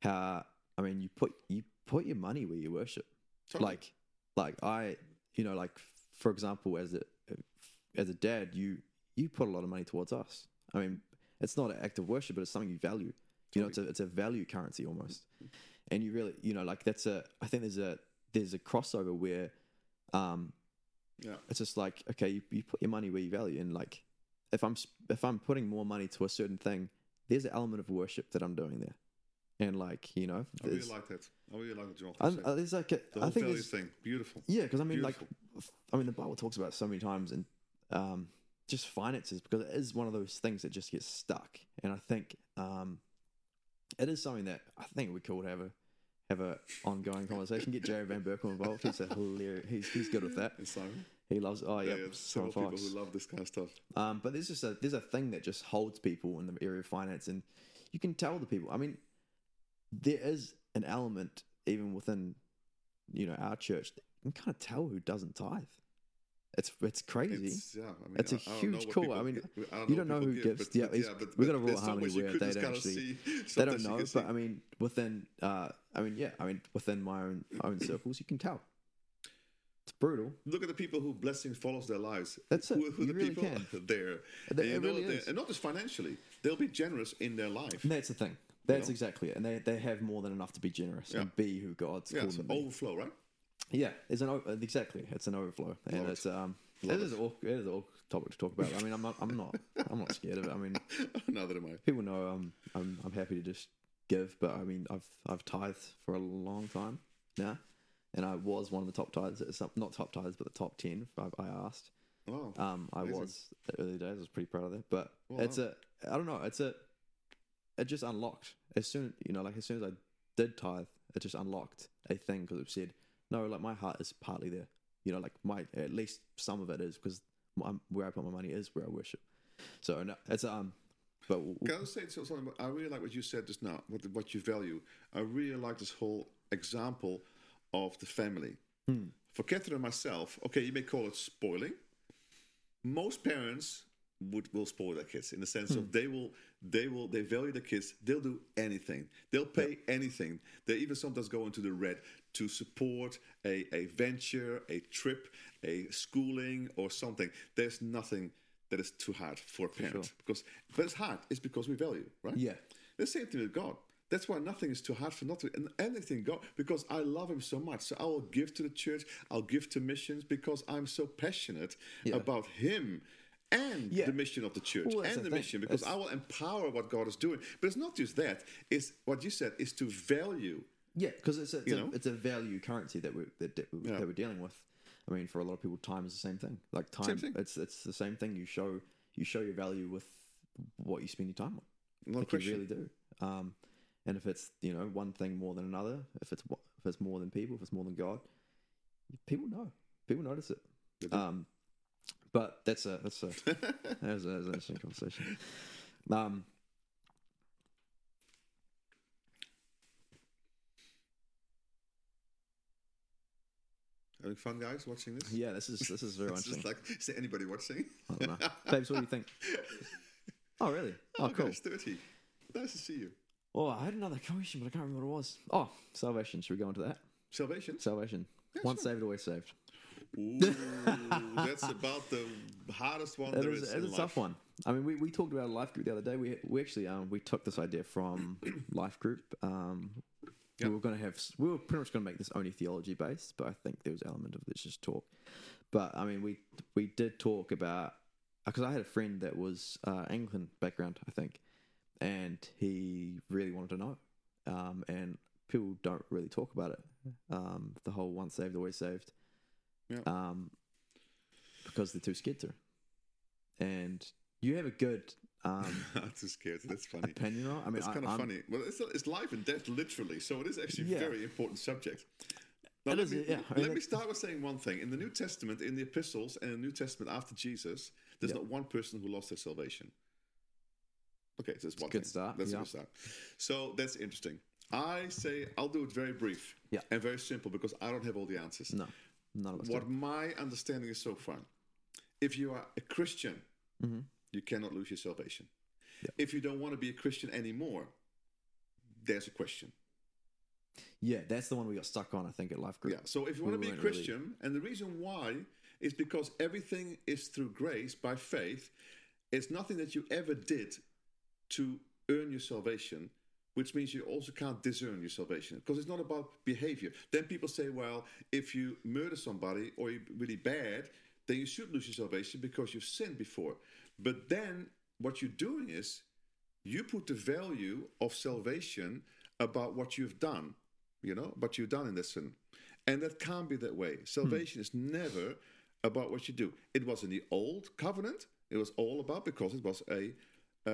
how I mean, you put you put your money where you worship. Totally. Like like I, you know, like for example, as a as a dad, you you put a lot of money towards us. I mean, it's not an act of worship, but it's something you value. You know, it's a it's a value currency almost, and you really, you know, like that's a. I think there's a there's a crossover where, um, Yeah. it's just like okay, you, you put your money where you value, and like if I'm if I'm putting more money to a certain thing, there's an element of worship that I'm doing there, and like you know, I really like that. I really like I'm- said. uh, there's like a, the I whole think value thing, beautiful. yeah, because I mean, Beautiful. like, I mean, the Bible talks about it so many times, and um, just finances because it is one of those things that just gets stuck. And I think um, it is something that I think we could have a have a ongoing conversation. Get Jerry Van Berkel involved. He's a hilarious. He's he's good with that. Simon. He loves. Oh yeah, Yeah, yeah, people who love this kind of stuff. Um, but there's just a there's a thing that just holds people in the area of finance, and you can tell the people. I mean, there is an element even within, you know, our church. that You can kind of tell who doesn't tithe. It's it's crazy. It's, yeah, I mean, It's a I- I huge what call. I mean, I you don't know who give, gives- but- yeah, but but- we got a Royal Harmony where they don't actually- see they don't know, but see. I mean, within, uh, I mean, yeah, I mean, within my own own <clears throat> circles, you can tell. Brutal. Look at the people who blessing follows their lives. That's it. Who, who You the really people can. <laughs> there? It- And, you it really is. and not just financially, they'll be generous in their life. And that's the thing. That's know? exactly it. And they, they have more than enough to be generous Yeah. and be who God's Yeah, called them overflow, right? Yeah, it's an o- exactly. It's an overflow, and Love it. it's um. Love it is all it is all topic to talk about. I mean, I'm not. I'm not. I'm not scared of it. I mean, <laughs> Neither am I. people know I'm. I'm. I'm happy to just give, but I mean, I've I've tithed for a long time now, and I was one of the top. At some, not top tithes, but the top ten. I, I asked. Wow. Um, I Amazing. was the early days. I was pretty proud of that. But Wow. it's a. I don't know. It's a. It just unlocked as soon you know, like as soon as I did tithe, it just unlocked a thing because it said no, like my heart is partly there. You know, like my at least some of it is because where I put my money is where I worship. So no, it's um. But w- Can I say something? I really like what you said just now. What what you value. I really like this whole example of the family. Hmm. For Catherine and myself, okay, you may call it spoiling. Most parents would will spoil their kids in the sense Hmm. of they will they will they value their kids. They'll do anything. They'll pay anything. They even sometimes go into the red to support a, a venture, a trip, a schooling, or something. There's nothing that is too hard for a parent sure. because but it's hard. It's because we value, right? Yeah. The same thing with God. That's why nothing is too hard for not to and anything God because I love Him so much. So I will give to the church. I'll give to missions because I'm so passionate Yeah. about Him and Yeah. the mission of the church Well, and the thing. mission because It's- I will empower what God is doing. But it's not just that. It's what you said is to value. yeah, because it's a, it's, a, it's a value currency that we that, that, Yeah. that we're dealing with. I mean, for a lot of people, time is the same thing. Like time, Same thing. it's it's the same thing. You show you show your value with what you spend your time on. No like question. you really do. Um, and if it's you know one thing more than another, if it's if it's more than people, if it's more than God, people know. People notice it. Um, but that's a that's a <laughs> that was, a, that was an interesting conversation. Um, Having fun, guys, watching this. yeah, this is this is very <laughs> interesting. like is there anybody watching? I don't know, babes. What do you think? <laughs> Oh, really? Oh, cool. It's thirty. Nice to see you. Oh, I had another <laughs> question, but I can't remember what it was. Oh, salvation. Should we go into that? Salvation. Salvation. Once saved, always saved. Ooh, that's <laughs> about the hardest one It there is, is. it is a tough one. I mean, we, we talked about a life group the other day. We we actually um we took this idea from <coughs> life group. Um, Yeah. we were going to have we were pretty much going to make this only theology based, but I think there was an element of let's just talk. But I mean, we we did talk about because I had a friend that was uh, Anglican background, I think, and he really wanted to know. Um, and people don't really talk about it. Um, the whole once saved, always saved. Yeah. Um, because they're too scared to. And you have a good um, <laughs> I'm too scared. That's funny. opinion on. I mean, It's I- kind of I'm- funny. Well, it's, it's life and death, literally. So it is actually Yeah. a very important subject. Now, let is, me, yeah. I let mean, me start with saying one thing. In the New Testament, in the epistles, and in the New Testament after Jesus, there's Yeah. not one person who lost their salvation. Okay, so that's one good thing. start, That's a yeah. good start. So that's interesting. I say I'll do it very brief Yeah. and very simple because I don't have all the answers. No, none of us. What do. my understanding is so far, if you are a Christian, Mm-hmm. you cannot lose your salvation. If you don't want to be a Christian anymore, there's a question. Yeah, that's the one we got stuck on. I think at Life Group. Yeah. So if you want to be a weren't really- Christian, and the reason why is because everything is through grace by faith. It's nothing that you ever did to earn your salvation, which means you also can't discern your salvation because it's not about behavior. Then people say, well, if you murder somebody or you're really bad, then you should lose your salvation because you've sinned before. But then what you're doing is you put the value of salvation about what you've done, you know, what you've done in this sin. And that can't be that way. Hmm. Salvation is never about what you do. It was in the old covenant, it was all about because it was a uh,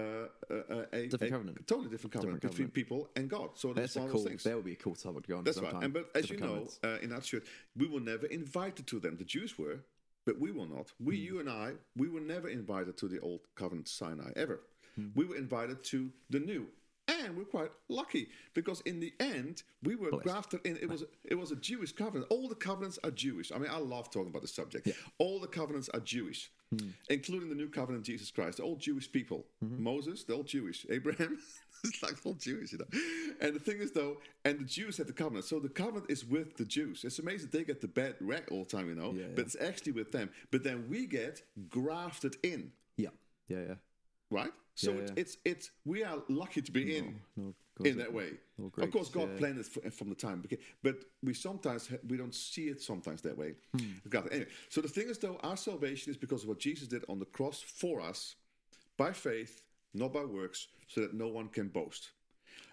a, a, Different a covenant. totally different covenant between covenant. people and God. So That's that's a one of cool. That would be a cool topic to go on. That's sometime. right. And but as you Different know, uh, in that church, we were never invited to them. The Jews were, but we were not. We, Hmm. you and I, we were never invited to the old covenant Sinai ever. Hmm. We were invited to the new. And we're quite lucky because in the end we were Blessed. grafted in. It was it was a Jewish covenant. All the covenants are Jewish. I mean, I love talking about the subject. All the covenants are Jewish, Hmm. including the new covenant, Jesus Christ. They're all Jewish people. Mm-hmm. Moses, they're all Jewish. Abraham, <laughs> it's like all Jewish, you know. And the thing is, though, and the Jews had the covenant, so the covenant is with the Jews. It's amazing they get the bad rap all the time, you know, Yeah, but yeah. it's actually with them. But then we get grafted in yeah, yeah, yeah. Right? So Yeah, yeah. it's it's we are lucky to be in no, in that way. no of course, God yeah. planned it from the time, but we sometimes we don't see it sometimes that way. Hmm. God, anyway, so the thing is, though, our salvation is because of what Jesus did on the cross for us, by faith, not by works, so that no one can boast.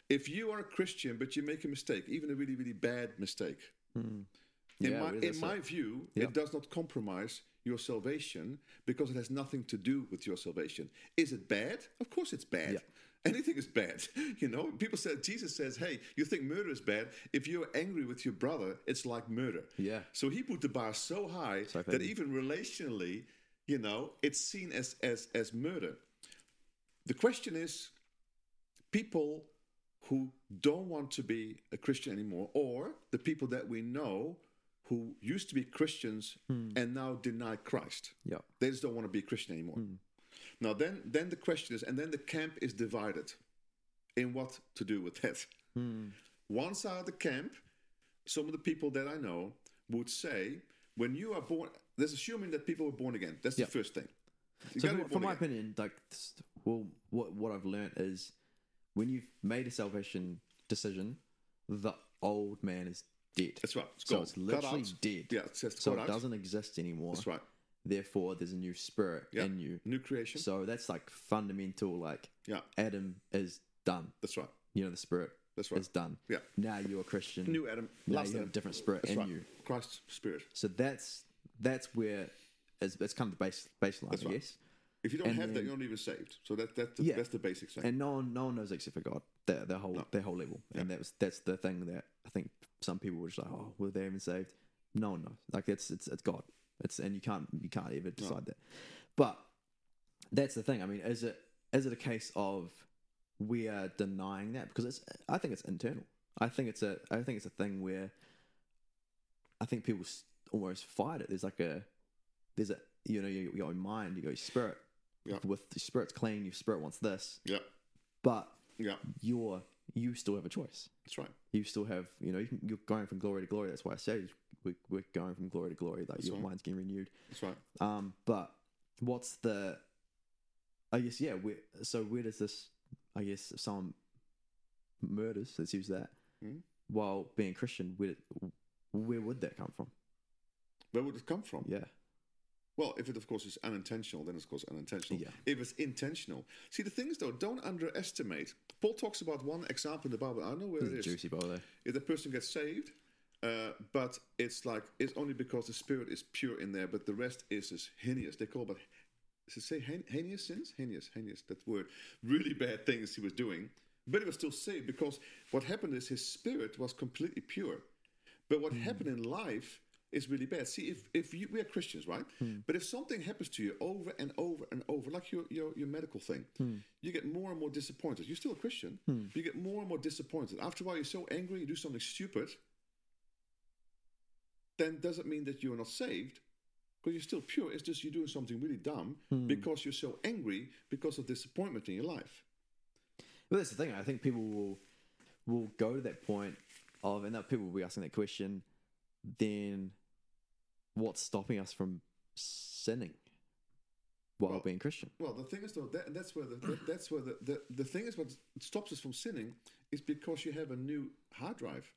If you are a Christian but you make a mistake, even a really really bad mistake, in Yeah, my well, in my view, Yeah. it does not compromise your salvation because it has nothing to do with your salvation. Is it bad? Of course, it's bad. Yeah. <laughs> Anything is bad. <laughs> You know, people said Jesus says, "Hey, you think murder is bad? If you're angry with your brother, it's like murder." Yeah. So he put the bar so high So that even relationally, you know, it's seen as as as murder. The question is, people who don't want to be a Christian anymore, or the people that we know who used to be Christians hmm. and now deny Christ. Yeah. They just don't want to be Christian anymore. Hmm. Now then then the question is, and then the camp is divided in what to do with that. Hmm. One side of the camp, some of the people that I know would say, when you are born, there's assuming that people were born again. That's the first thing. You So, from, from my opinion, like, well, what what I've learned is when you've made a salvation decision, the old man is dead. That's right. It's so gone. it's literally dead. Yeah, it's just so it out. doesn't exist anymore. That's right. Therefore, there's a new spirit Yeah. in you. New creation. So that's like fundamental. Like Yeah, Adam is done. that's right. You know, the spirit That's right. is done. Yeah. Now you're a Christian. New Adam. Now you have Adam. a different spirit That's in right. you. Christ's spirit. So that's that's where it's, it's kind of the base baseline, That's I right. guess. If you don't And have that, you're not even saved. So that, that Yeah. that's the basic thing. and no one no one knows except for God. Their their whole their whole level, and that was that's the thing that I think some people were just like, oh, were they even saved? No one knows. Like it's it's it's God. It's and you can't you can't ever decide that. But that's the thing. I mean, is it is it a case of we are denying that because it's I think it's internal. I think it's a I think it's a thing where I think people almost fight it. There's like a there's a you know your, your mind, you go your spirit. Yeah. With the spirit's clean, your spirit wants this yeah, but yeah, you're you still have a choice. that's right. You still have, you know, you can, you're going from glory to glory. That's why I say we're, we're going from glory to glory. Like your right. mind's getting renewed. That's right. Um, but what's the? I guess yeah. Where, so where does this? I guess if someone murders, let's use that, Mhm. while being Christian, where where would that come from? Where would it come from? Yeah, Well, if it of course is unintentional, then it's of course unintentional. Yeah. If it's intentional, see the thing is though, don't underestimate. Paul talks about one example in the Bible. I don't know where it is. juicy bowl there. If the person gets saved, uh, but it's like it's only because the spirit is pure in there, but the rest is is heinous. They call it. Does it say hein- heinous sins? Heinous, heinous. That word. Really bad things he was doing, but he was still saved because what happened is his spirit was completely pure. But what happened in life is really bad. See, if if you, we are Christians, right? Hmm. But if something happens to you over and over and over, like your your, your medical thing, hmm. you get more and more disappointed. You're still a Christian, but you get more and more disappointed. After a while, you're so angry, you do something stupid. Then doesn't mean that you're not saved, because you're still pure. It's just you're doing something really dumb because you're so angry because of disappointment in your life. But that's the thing. I think people will will go to that point of, and that people will be asking that question, then what's stopping us from sinning while Well- being Christian? Well, the thing is, though, that, that's where the that, that's where the, the the thing is what stops us from sinning is because you have a new hard drive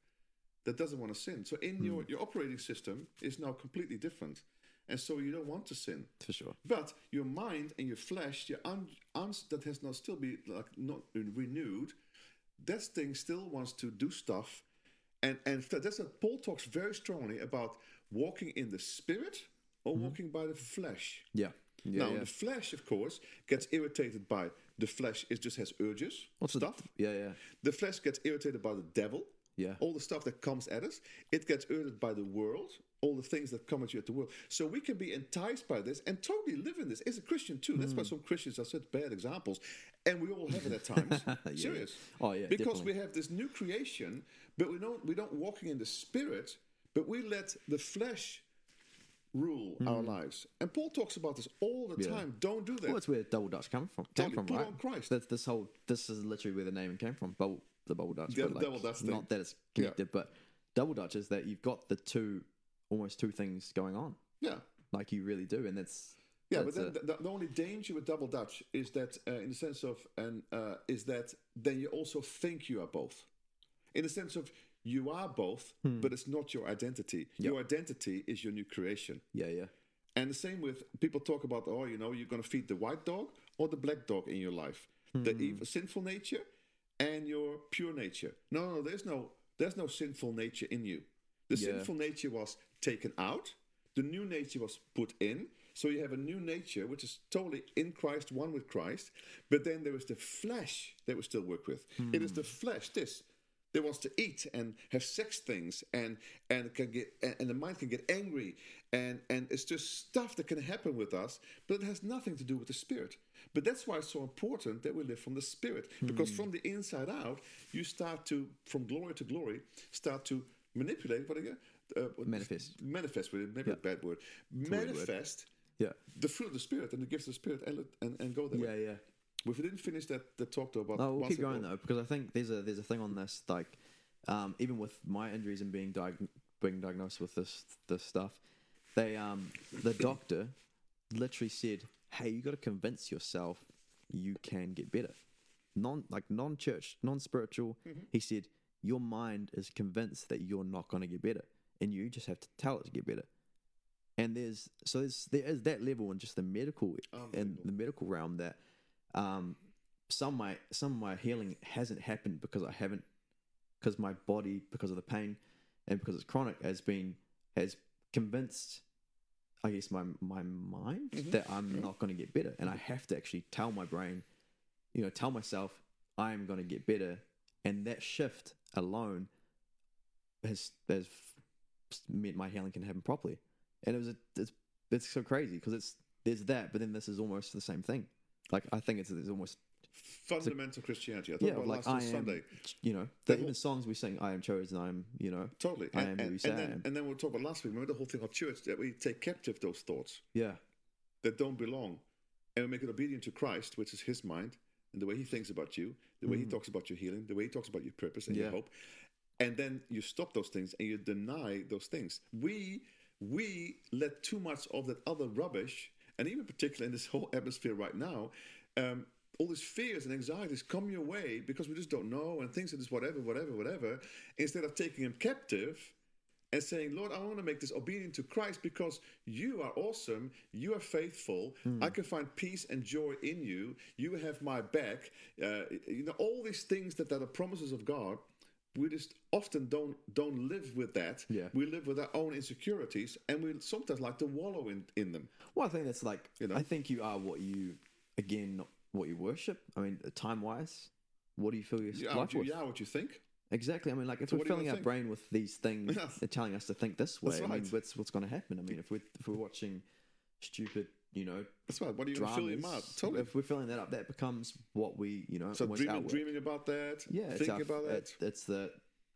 that doesn't want to sin. So in hmm. your your operating system is now completely different, and so you don't want to sin. For sure. But your mind and your flesh, your un, uns that has not still be like not renewed, that thing still wants to do stuff, and and that's what Paul talks very strongly about walking in the spirit or mm-hmm. walking by the flesh. Yeah. Yeah. now yeah. the flesh, of course, gets irritated by the flesh. It just has urges, What's the- stuff. yeah. Yeah. The flesh gets irritated by the devil. Yeah. All the stuff that comes at us. It gets irritated by the world, all the things that come at you at the world. So we can be enticed by this and totally live in this. As a Christian too. That's Hmm. why some Christians are such bad examples. And we all have it at times. <laughs> Serious. Oh, yeah, Because definitely. we have this new creation, but we don't we don't walking in the spirit, but we let the flesh rule our lives. And Paul talks about this all the Hmm. Yeah. time. Don't do that. Well, that's where double Dutch come from. Came Totally. from, Put right? on Christ. That's this whole. This is literally where the name came from. The double Dutch. The like, double Dutch thing. Not that it's connected, but double Dutch is that you've got the two, almost two things going on. yeah. Like you really do, and that's Yeah, but then a- the, the only danger with double Dutch is that, uh, in the sense of, and uh, is that then you also think you are both, in the sense of you are both, Hmm. but it's not your identity. Your identity is your new creation. yeah, yeah, And the same with people talk about, oh, you know, you're going to feed the white dog or the black dog in your life, the Hmm. evil, sinful nature and your pure nature. No, no, there's no, there's no sinful nature in you. The Yeah. sinful nature was taken out. The new nature was put in. So you have a new nature, which is totally in Christ, one with Christ. But then there is the flesh that we still work with. It is the flesh, this, that wants to eat and have sex things, and and can get and and the mind can get angry, and and it's just stuff that can happen with us, but it has nothing to do with the spirit. But that's why it's so important that we live from the spirit, because hmm. from the inside out, you start to, from glory to glory, start to manipulate. What again? Uh, Manifest. Manifest with it. Maybe a bad word. weird word. Manifest yeah, the fruit of the spirit and the gifts of the spirit, and and, and go there. yeah, yeah. If we didn't finish that, the talk though about. No, we'll keep going ago- though because I think there's a there's a thing on this like um, even with my injuries and being diag- being diagnosed with this this stuff, they um the <coughs> doctor literally said, "Hey, you got to convince yourself you can get better." Non like non church, non spiritual. He said your mind is convinced that you're not going to get better, and you just have to tell it to get better. And there's so there's there is that level in just the medical in the medical realm that um, some my some of my healing hasn't happened because I haven't because my body because of the pain and because it's chronic has been has convinced I guess my my mind that I'm not going to get better. And I have to actually tell my brain you know tell myself I am going to get better. And that shift alone has has meant my healing can happen properly and it was a, it's it's so crazy because it's there's that but then this is almost the same thing like I think it's, it's almost fundamental Christianity. I talked yeah, about like last I am, Sunday. you know, The even songs we sing, I am chosen, I am, you know, Totally. I And, am who and, and then, and then we'll talk about last week. Remember the whole thing of church that we take captive those thoughts yeah, that don't belong, and we make it obedient to Christ, which is His mind the way He thinks about you, the way He talks about your healing, the way He talks about your purpose and your Mm-hmm. Hope, and then you stop those things and you deny those things. We we let too much of that other rubbish, and even particularly in this whole atmosphere right now. Um, all these fears and anxieties come your way because we just don't know and things are just whatever, whatever, whatever. Instead of taking him captive and saying, Lord, I want to make this obedient to Christ because you are awesome. You are faithful. I can find peace and joy in you. You have my back. Uh, you know, all these things that are the promises of God. We just often don't don't live with that. Yeah. We live with our own insecurities, and we sometimes like to wallow in, in them. Well, I think that's like, You know? I think you are what you, again, what you worship. I mean, time wise, what do you feel your You are, life you, with? are what you think. Exactly. I mean, like if So we're what do you filling our think? brain with these things, <laughs> Yeah. they're telling us to think this way. That's I mean, right. what's what's going to happen? I mean, if we're if we're watching stupid, you know, That's right. What are you to fill dramas, your mouth? Totally. if we're filling that up, that becomes what we, you know, So dreaming, dreaming about that. yeah, thinking about that. It, it's the,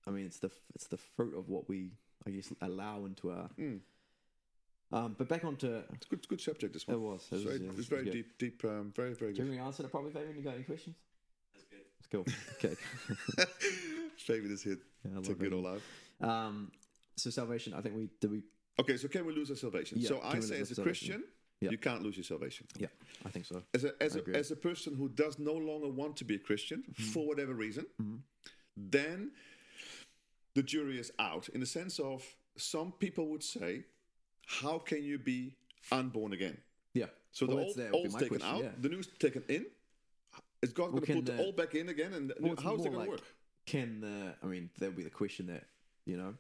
I mean, it's the it's the fruit of what we, I guess, allow into our. Hmm. Um, but back onto, It's a good, good subject. This one. It was. It It's was, very, yeah, it was very good. deep, deep, um, very, very good. me to answer the probably, Fabian? You got any questions? That's good. It's cool. <laughs> Okay. <laughs> Fabian is here Yeah, to get it. all out. Um, so salvation, I think we did we. Okay, so can we lose our salvation? Yeah, so I say, as a? Christian, Yeah. you can't lose your salvation. Yeah, I think so. As a as a, agree. as a person who does no longer want to be a Christian Mm-hmm. for whatever reason, then the jury is out. In the sense of some people would say, "How can you be unborn again?" Yeah. So Well, the old, old's taken question, out, yeah. the new's taken in. Is God going to put the the- old back in again? And Well, how's it going like, to work? Can the? I mean, that would be the question that you know,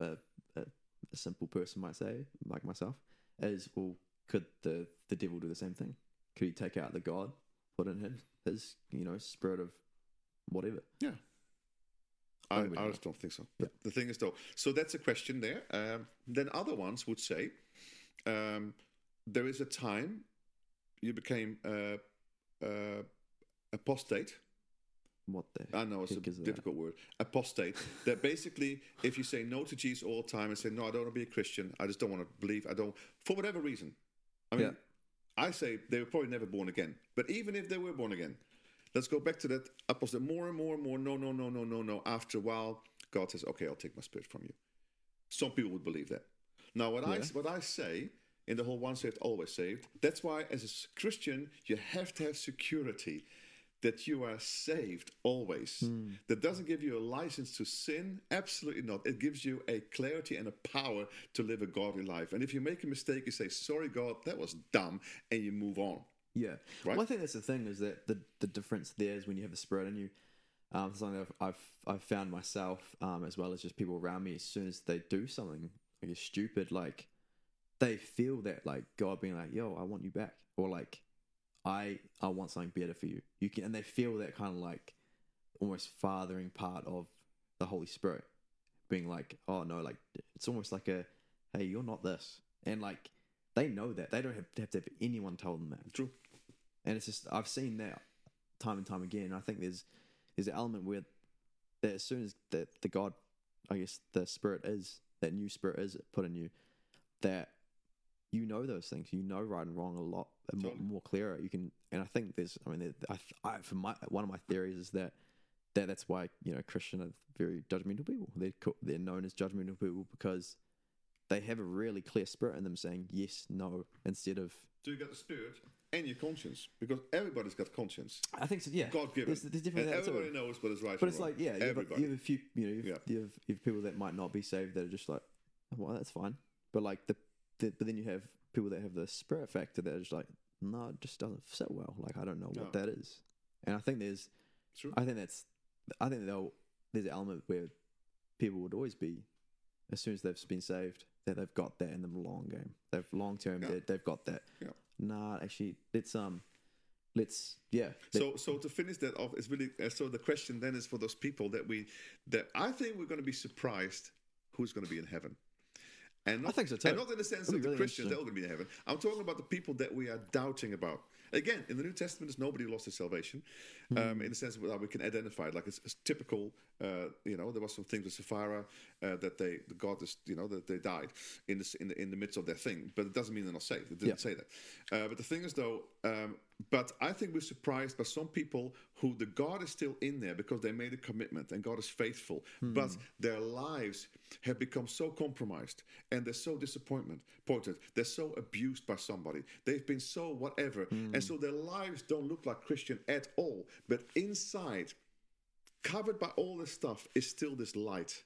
a, a, a simple person might say, like myself, is well, could the the devil do the same thing? Could he take out the God, put in his his you know spirit of whatever? Yeah. I, I just don't think so. The, the thing is, though, so that's a question there. Um, then other ones would say um, there is a time you became uh, uh, apostate. What the? I know it's a is that? difficult word. Apostate. that basically, if you say no to Jesus all the time and say, no, I don't want to be a Christian, I just don't want to believe, I don't, for whatever reason. I mean, Yeah. I say they were probably never born again. But even if they were born again, let's go back to that apostate. More and more and more, no, no, no, no, no, no. After a while, God says, okay, I'll take my spirit from you. Some people would believe that. Now, what I what I say in the whole one saved, always saved. That's why, as a Christian, you have to have security that you are saved always. That doesn't give you a license to sin. Absolutely not. It gives you a clarity and a power to live a godly life. And if you make a mistake, you say, "Sorry, God, that was dumb," and you move on. Yeah. Right? Well, I think that's the thing is that the the difference there is when you have the spirit in you. Um, something that I've, I've I've found myself, um, as well as just people around me. As soon as they do something, I guess stupid, like they feel that like God being like, "Yo, I want you back," or like, "I I want something better for you." You can, and they feel that kind of like almost fathering part of the Holy Spirit, being like, "Oh no," like it's almost like a, "Hey, you're not this," and like they know that they don't have to have, to have anyone tell them that True. and it's just I've seen that time and time again. I think there's there's an element where that as soon as the the God, I guess the Spirit is that new Spirit is put in you, that you know those things. You know right and wrong a lot more, more clearer. You can, and I think there's. I mean, I, I for my one of my theories is that. That that's why you know Christian are very judgmental people. They're they're known as judgmental people because they have a really clear spirit in them saying yes, no, instead of So you got the spirit and your conscience, because everybody's got conscience. I think so. Yeah, God given. There's, there's different and that too. everybody knows what is right. But it's wrong. like, yeah, you have, everybody. you have a few, you know, you have, Yeah. you, have, you have people that might not be saved that are just like, oh, well, that's fine. But like the, the but then you have people that have the spirit factor that are just like, no, it just doesn't sit well. Like I don't know No. what that is. And I think there's, True. I think that's, I think they'll, there's an element where people would always be, as soon as they've been saved, that they've got that in the long game. They've long term, Yeah. they, they've got that. Yeah. Nah, actually, let's um, let's yeah. let- So, so to finish that off, it's really uh, so. The question then is for those people that we that I think we're going to be surprised who's going to be in heaven. And not, think so too. And not in the sense That'd that the really Christians they're all going to be in heaven. I'm talking about the people that we are doubting about. Again, in the New Testament, there's nobody lost their salvation. Um, in the sense that we can identify, it. like it's, it's typical. Uh, you know, there was some things with Sapphira uh, that they, the God is, you know, that they died in the in the, in the midst of their thing, but it doesn't mean they're not saved. It didn't Yeah. say that. Uh, but the thing is, though, um, but I think we're surprised by some people who the God is still in there because they made a commitment and God is faithful, hmm. but their lives have become so compromised and they're so disappointment, pointed, they're so abused by somebody, they've been so whatever, hmm. and so their lives don't look like Christian at all. But inside, covered by all this stuff, is still this light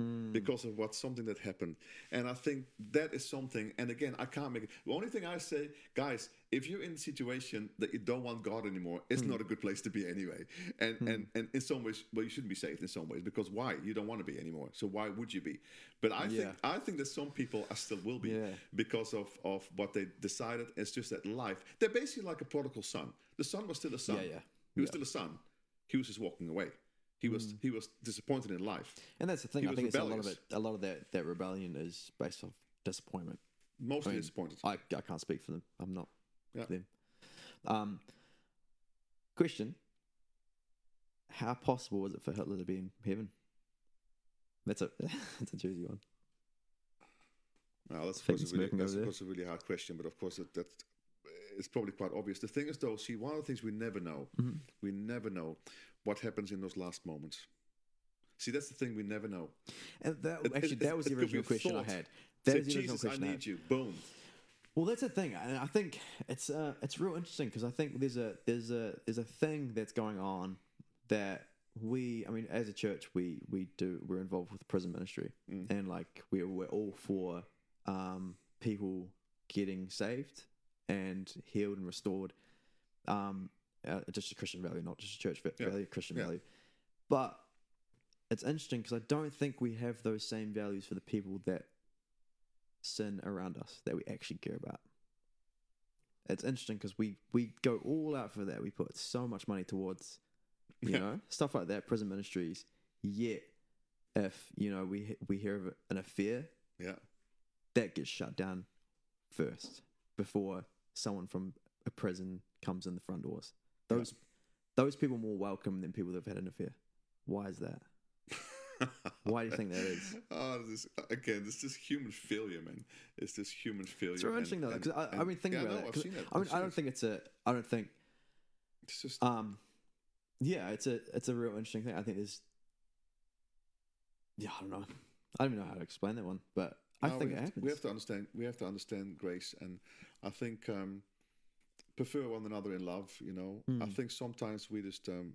Mm. because of what something that happened. And I think that is something. And again, I can't make it. The only thing I say, guys, if you're in a situation that you don't want God anymore, it's mm. not a good place to be anyway. And mm. and and in some ways, well, you shouldn't be saved in some ways because why? You don't want to be anymore. So why would you be? But I Yeah. think I think that some people are still will be Yeah. because of of what they decided. It's just that life. They're basically like a prodigal son. The son was still a son. Yeah, yeah. He was still a son. He was just walking away. He was he was disappointed in life. And that's the thing. He I think it's a lot of it. A lot of that that rebellion is based off disappointment. Mostly I mean, disappointed. I, I can't speak for them. I'm not Yeah. them. Um, question: How possible was it for Hitler to be in heaven? That's a <laughs> that's a juicy one. Well, that's of course, a really, that's of course a really hard question, but of course that, that it's probably quite obvious. The thing is, though, see, one of the things we never know, Mm-hmm. we never know what happens in those last moments. See, that's the thing we never know. And that, It- actually, it- that was the original question I had. That is the original Jesus, question I need you. Boom. Well, that's the thing, and I think it's uh, it's real interesting because I think there's a there's a there's a thing that's going on that we, I mean, as a church, we we do we're involved with prison ministry, and like we're we're all for um, people getting saved and healed and restored. Um, uh, just a Christian value, not just a church va- Yeah. value, Christian Yeah. value. But it's interesting because I don't think we have those same values for the people that sin around us that we actually care about. It's interesting because we we go all out for that. We put so much money towards, you Yeah. know, stuff like that, prison ministries. Yet, if you know we we hear of an affair, Yeah. that gets shut down first before someone from a prison comes in the front doors. Those those people are more welcome than people that have had an affair. Why is that? <laughs> Why do you think that is? Oh, this again. This is human failure, man. It's just human failure. It's real and- interesting though, because I, I mean, think yeah, about no, it. I've 'cause seen it. I mean, I don't think it's a. I don't think. It's just Um, yeah, it's a it's a real interesting thing. I think there's. Yeah, I don't know. I don't even know how to explain that one, but I No, think we it have to- happens. we have to understand. We have to understand grace, and I think um, prefer one another in love. You know, I Hmm. think sometimes we just, um,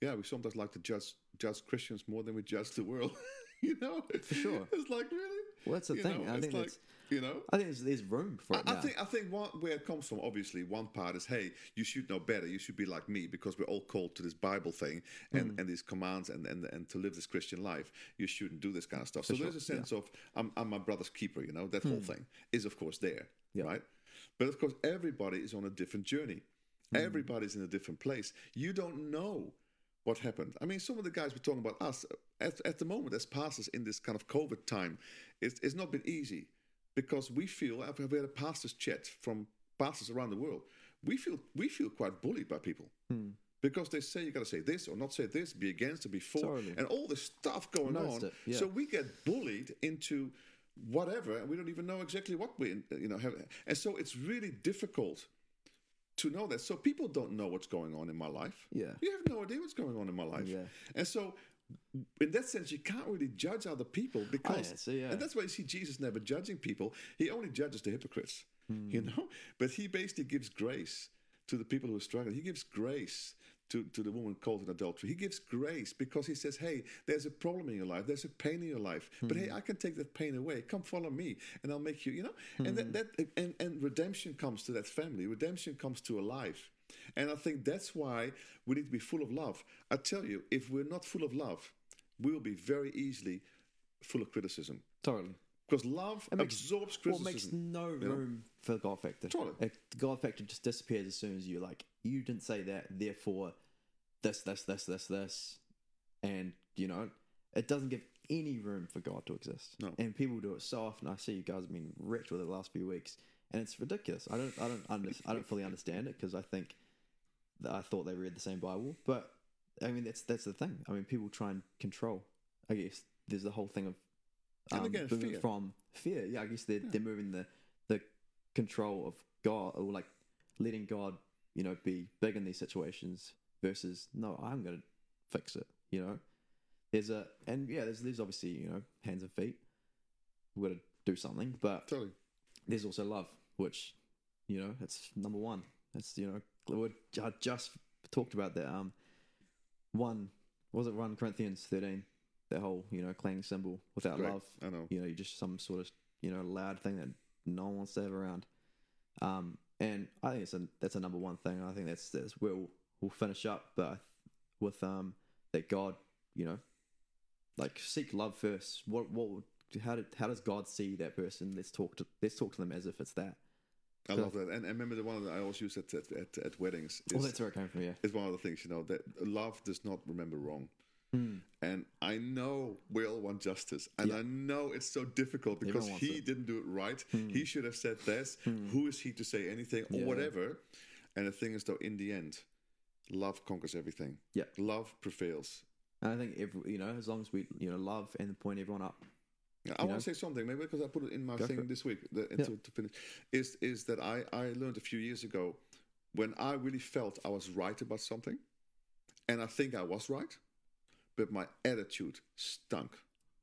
yeah, we sometimes like to judge judge Christians more than we judge the world. <laughs> you know, for sure. It's like really. Well, that's the You thing. know, I it's think like, that's- you know. I think there's, there's room for it I now. think I think one, where it comes from, obviously, one part is, hey, you should know better. You should be like me because we're all called to this Bible thing and, Hmm. and these commands and, and and to live this Christian life. You shouldn't do this kind of stuff. so there's a sense of I'm, I'm my brother's keeper. You know that whole thing is of course there. Yeah. right? But of course, everybody is on a different journey. Hmm. Everybody's in a different place. You don't know what happened. I mean, some of the guys were talking about us at, at the moment as pastors in this kind of COVID time. It's, it's not been easy because we feel I've had a pastors chat from pastors around the world. We feel we feel quite bullied by people because they say you got to say this or not say this, be against or be for, Totally. and all this stuff going on. yeah. So we get bullied into whatever, and we don't even know exactly what we you know have. And so it's really difficult to know that. So people don't know what's going on in my life. Yeah. You have no idea what's going on in my life. Yeah. And so in that sense, you can't really judge other people because, yeah, so yeah. and that's why you see Jesus never judging people. He only judges the hypocrites, Hmm. you know. But he basically gives grace to the people who are struggling. He gives grace to, to the woman caught in adultery. He gives grace because he says, "Hey, there's a problem in your life. There's a pain in your life. But hey, I can take that pain away. Come follow me, and I'll make you." You know, and that, that and and redemption comes to that family. Redemption comes to a life. And I think that's why we need to be full of love. I tell you, if we're not full of love, we will be very easily full of criticism. totally. Because love makes- absorbs criticism. it makes no know? room for the God factor. Totally. It, the God factor just disappears as soon as you like you didn't say that, therefore this, this, this, this, this, and you know it doesn't give any room for God to exist. No. And people do it so often. I see you guys have been wrecked with it the last few weeks, and it's ridiculous. I don't, I don't, under, I don't fully understand it because I think I thought they read the same Bible, but I mean that's that's the thing. I mean people try and control. I guess there's the whole thing of um, moving fear. from fear. Yeah, I guess they're they're moving the the control of God or like letting God, you know, be big in these situations versus no, I'm gonna fix it. You know, there's a and yeah, there's there's obviously you know hands and feet. We've got to do something, but totally. there's also love, which you know it's number one. It's you know we I just talked about that. Um, one was it one Corinthians thirteen, that whole you know clanging cymbal without love. I know. You know, you're just some sort of you know loud thing that no one wants to have around. Um, and I think it's a that's a number one thing. I think that's that's where we'll, we'll finish up, but with um that God, you know, like seek love first. What what how did how does God see that person? Let's talk to let's talk to them as if it's that. I love that. And, and remember the one that I always use at at, at, at weddings is, Well, that's where it came from. Yeah, is one of the things, you know, that love does not remember wrong. Hmm. And I know we all want justice. And I know it's so difficult because he it. Didn't do it right. He should have said this. Who is he to say anything or Yeah. whatever? And the thing is, though, in the end, love conquers everything. Yeah. Love prevails. and I think if you know as long as we you know love and point everyone up. I want to say something, maybe because I put it in my for thing this week the, Yeah. to, to finish. Is is that I I learned a few years ago when I really felt I was right about something, and I think I was right, but my attitude stunk.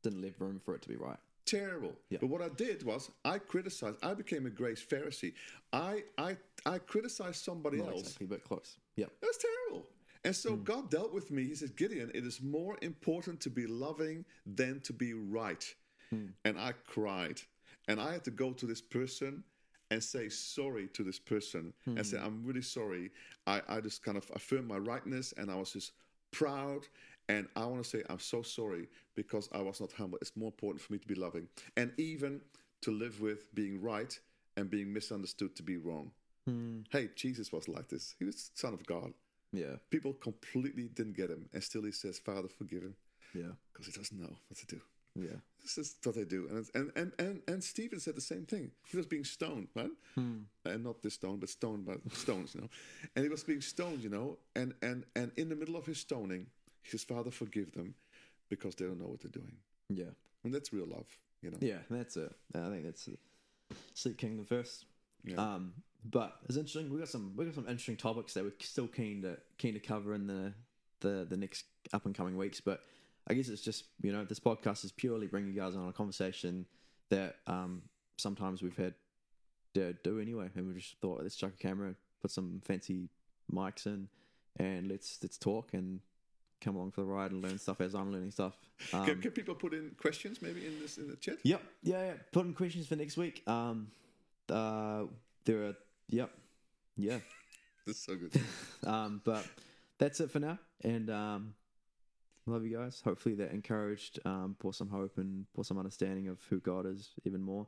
Didn't leave room for it to be right. Terrible. Yeah. But what I did was I criticized. I became a grace Pharisee. I I I criticized somebody Not else. exactly, but close. Yep. That's terrible. And so mm. God dealt with me. He says, Gideon, it is more important to be loving than to be right. Hmm. And I cried. And I had to go to this person and say sorry to this person and say, hmm. I'm really sorry. I, I just kind of affirmed my rightness and I was just proud. And I want to say, I'm so sorry because I was not humble. It's more important for me to be loving and even to live with being right and being misunderstood to be wrong. Hmm. Hey, Jesus was like this. He was Son of God. Yeah. People completely didn't get him, and still he says, "Father, forgive him," Yeah. because he doesn't know what to do. Yeah. This is what they do, and it's- and and and and Stephen said the same thing. He was being stoned, right? And not this stone, but stoned by stones, you know. And he was being stoned, you know. And and and in the middle of his stoning, his "Father, forgive them, because they don't know what they're doing." Yeah. And that's real love, you know. Yeah. That's it. I think that's it. Seek kingdom first. Yeah. Um, but it's interesting. We got some we got some interesting topics that we're still keen to keen to cover in the the the next up and coming weeks. But I guess it's just you know this podcast is purely bringing you guys on a conversation that um sometimes we've had to do anyway, and we just thought let's chuck a camera, put some fancy mics in, and let's let's talk and come along for the ride and learn stuff as I'm learning stuff. Um, Can, can people put in questions maybe in this in the chat? Yep. Yeah, yeah. Put in questions for next week. Um, uh, there are. Yep. Yeah. <laughs> That's so good. <laughs> Um, but that's it for now. And um, love you guys. Hopefully that encouraged, um, brought some hope and brought some understanding of who God is even more.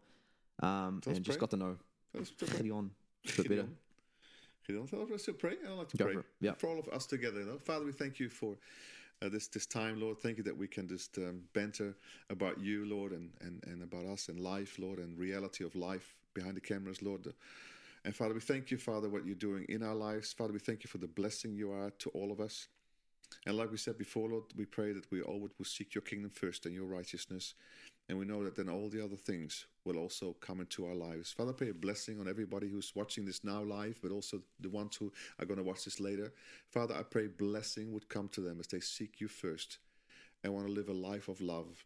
Um, and just got to know pray. Gideon a bit better. Gideon, so let's pray. I'd like to Go pray for. Yeah. for all of us together. You know? Father, we thank you for uh, this this time, Lord. Thank you that we can just um, banter about you, Lord, and, and, and about us and life, Lord, and reality of life behind the cameras, Lord. And Father, we thank you, Father, what you're doing in our lives. Father, we thank you for the blessing you are to all of us. And like we said before, Lord, we pray that we always will seek your kingdom first and your righteousness. And we know that then all the other things will also come into our lives. Father, I pray a blessing on everybody who's watching this now live, but also the ones who are going to watch this later. Father, I pray blessing would come to them as they seek you first and want to live a life of love.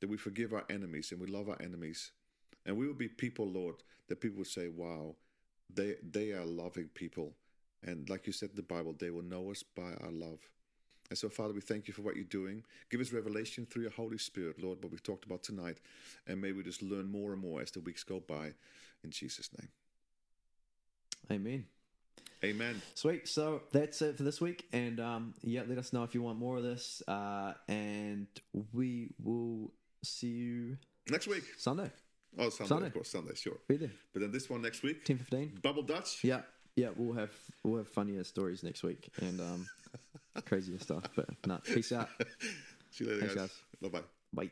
That we forgive our enemies and we love our enemies. And we will be people, Lord, that people would say, wow, they, they are loving people. And like you said in the Bible, they will know us by our love. And so, Father, we thank you for what you're doing. Give us revelation through your Holy Spirit, Lord, what we've talked about tonight. And may we just learn more and more as the weeks go by. In Jesus' name. Amen. Amen. Sweet. So that's it for this week. And um, yeah, let us know if you want more of this. Uh, and we will see you Next week. Sunday. Oh, Sunday, Sunday. of course. Sunday, sure. Be there. But then this one next week, 10 15. Double Dutch. Yeah, yeah, we'll have we'll have funnier stories next week and um, crazier stuff. But no, peace out. <laughs> See you later, Thanks, guys. Bye bye. Bye.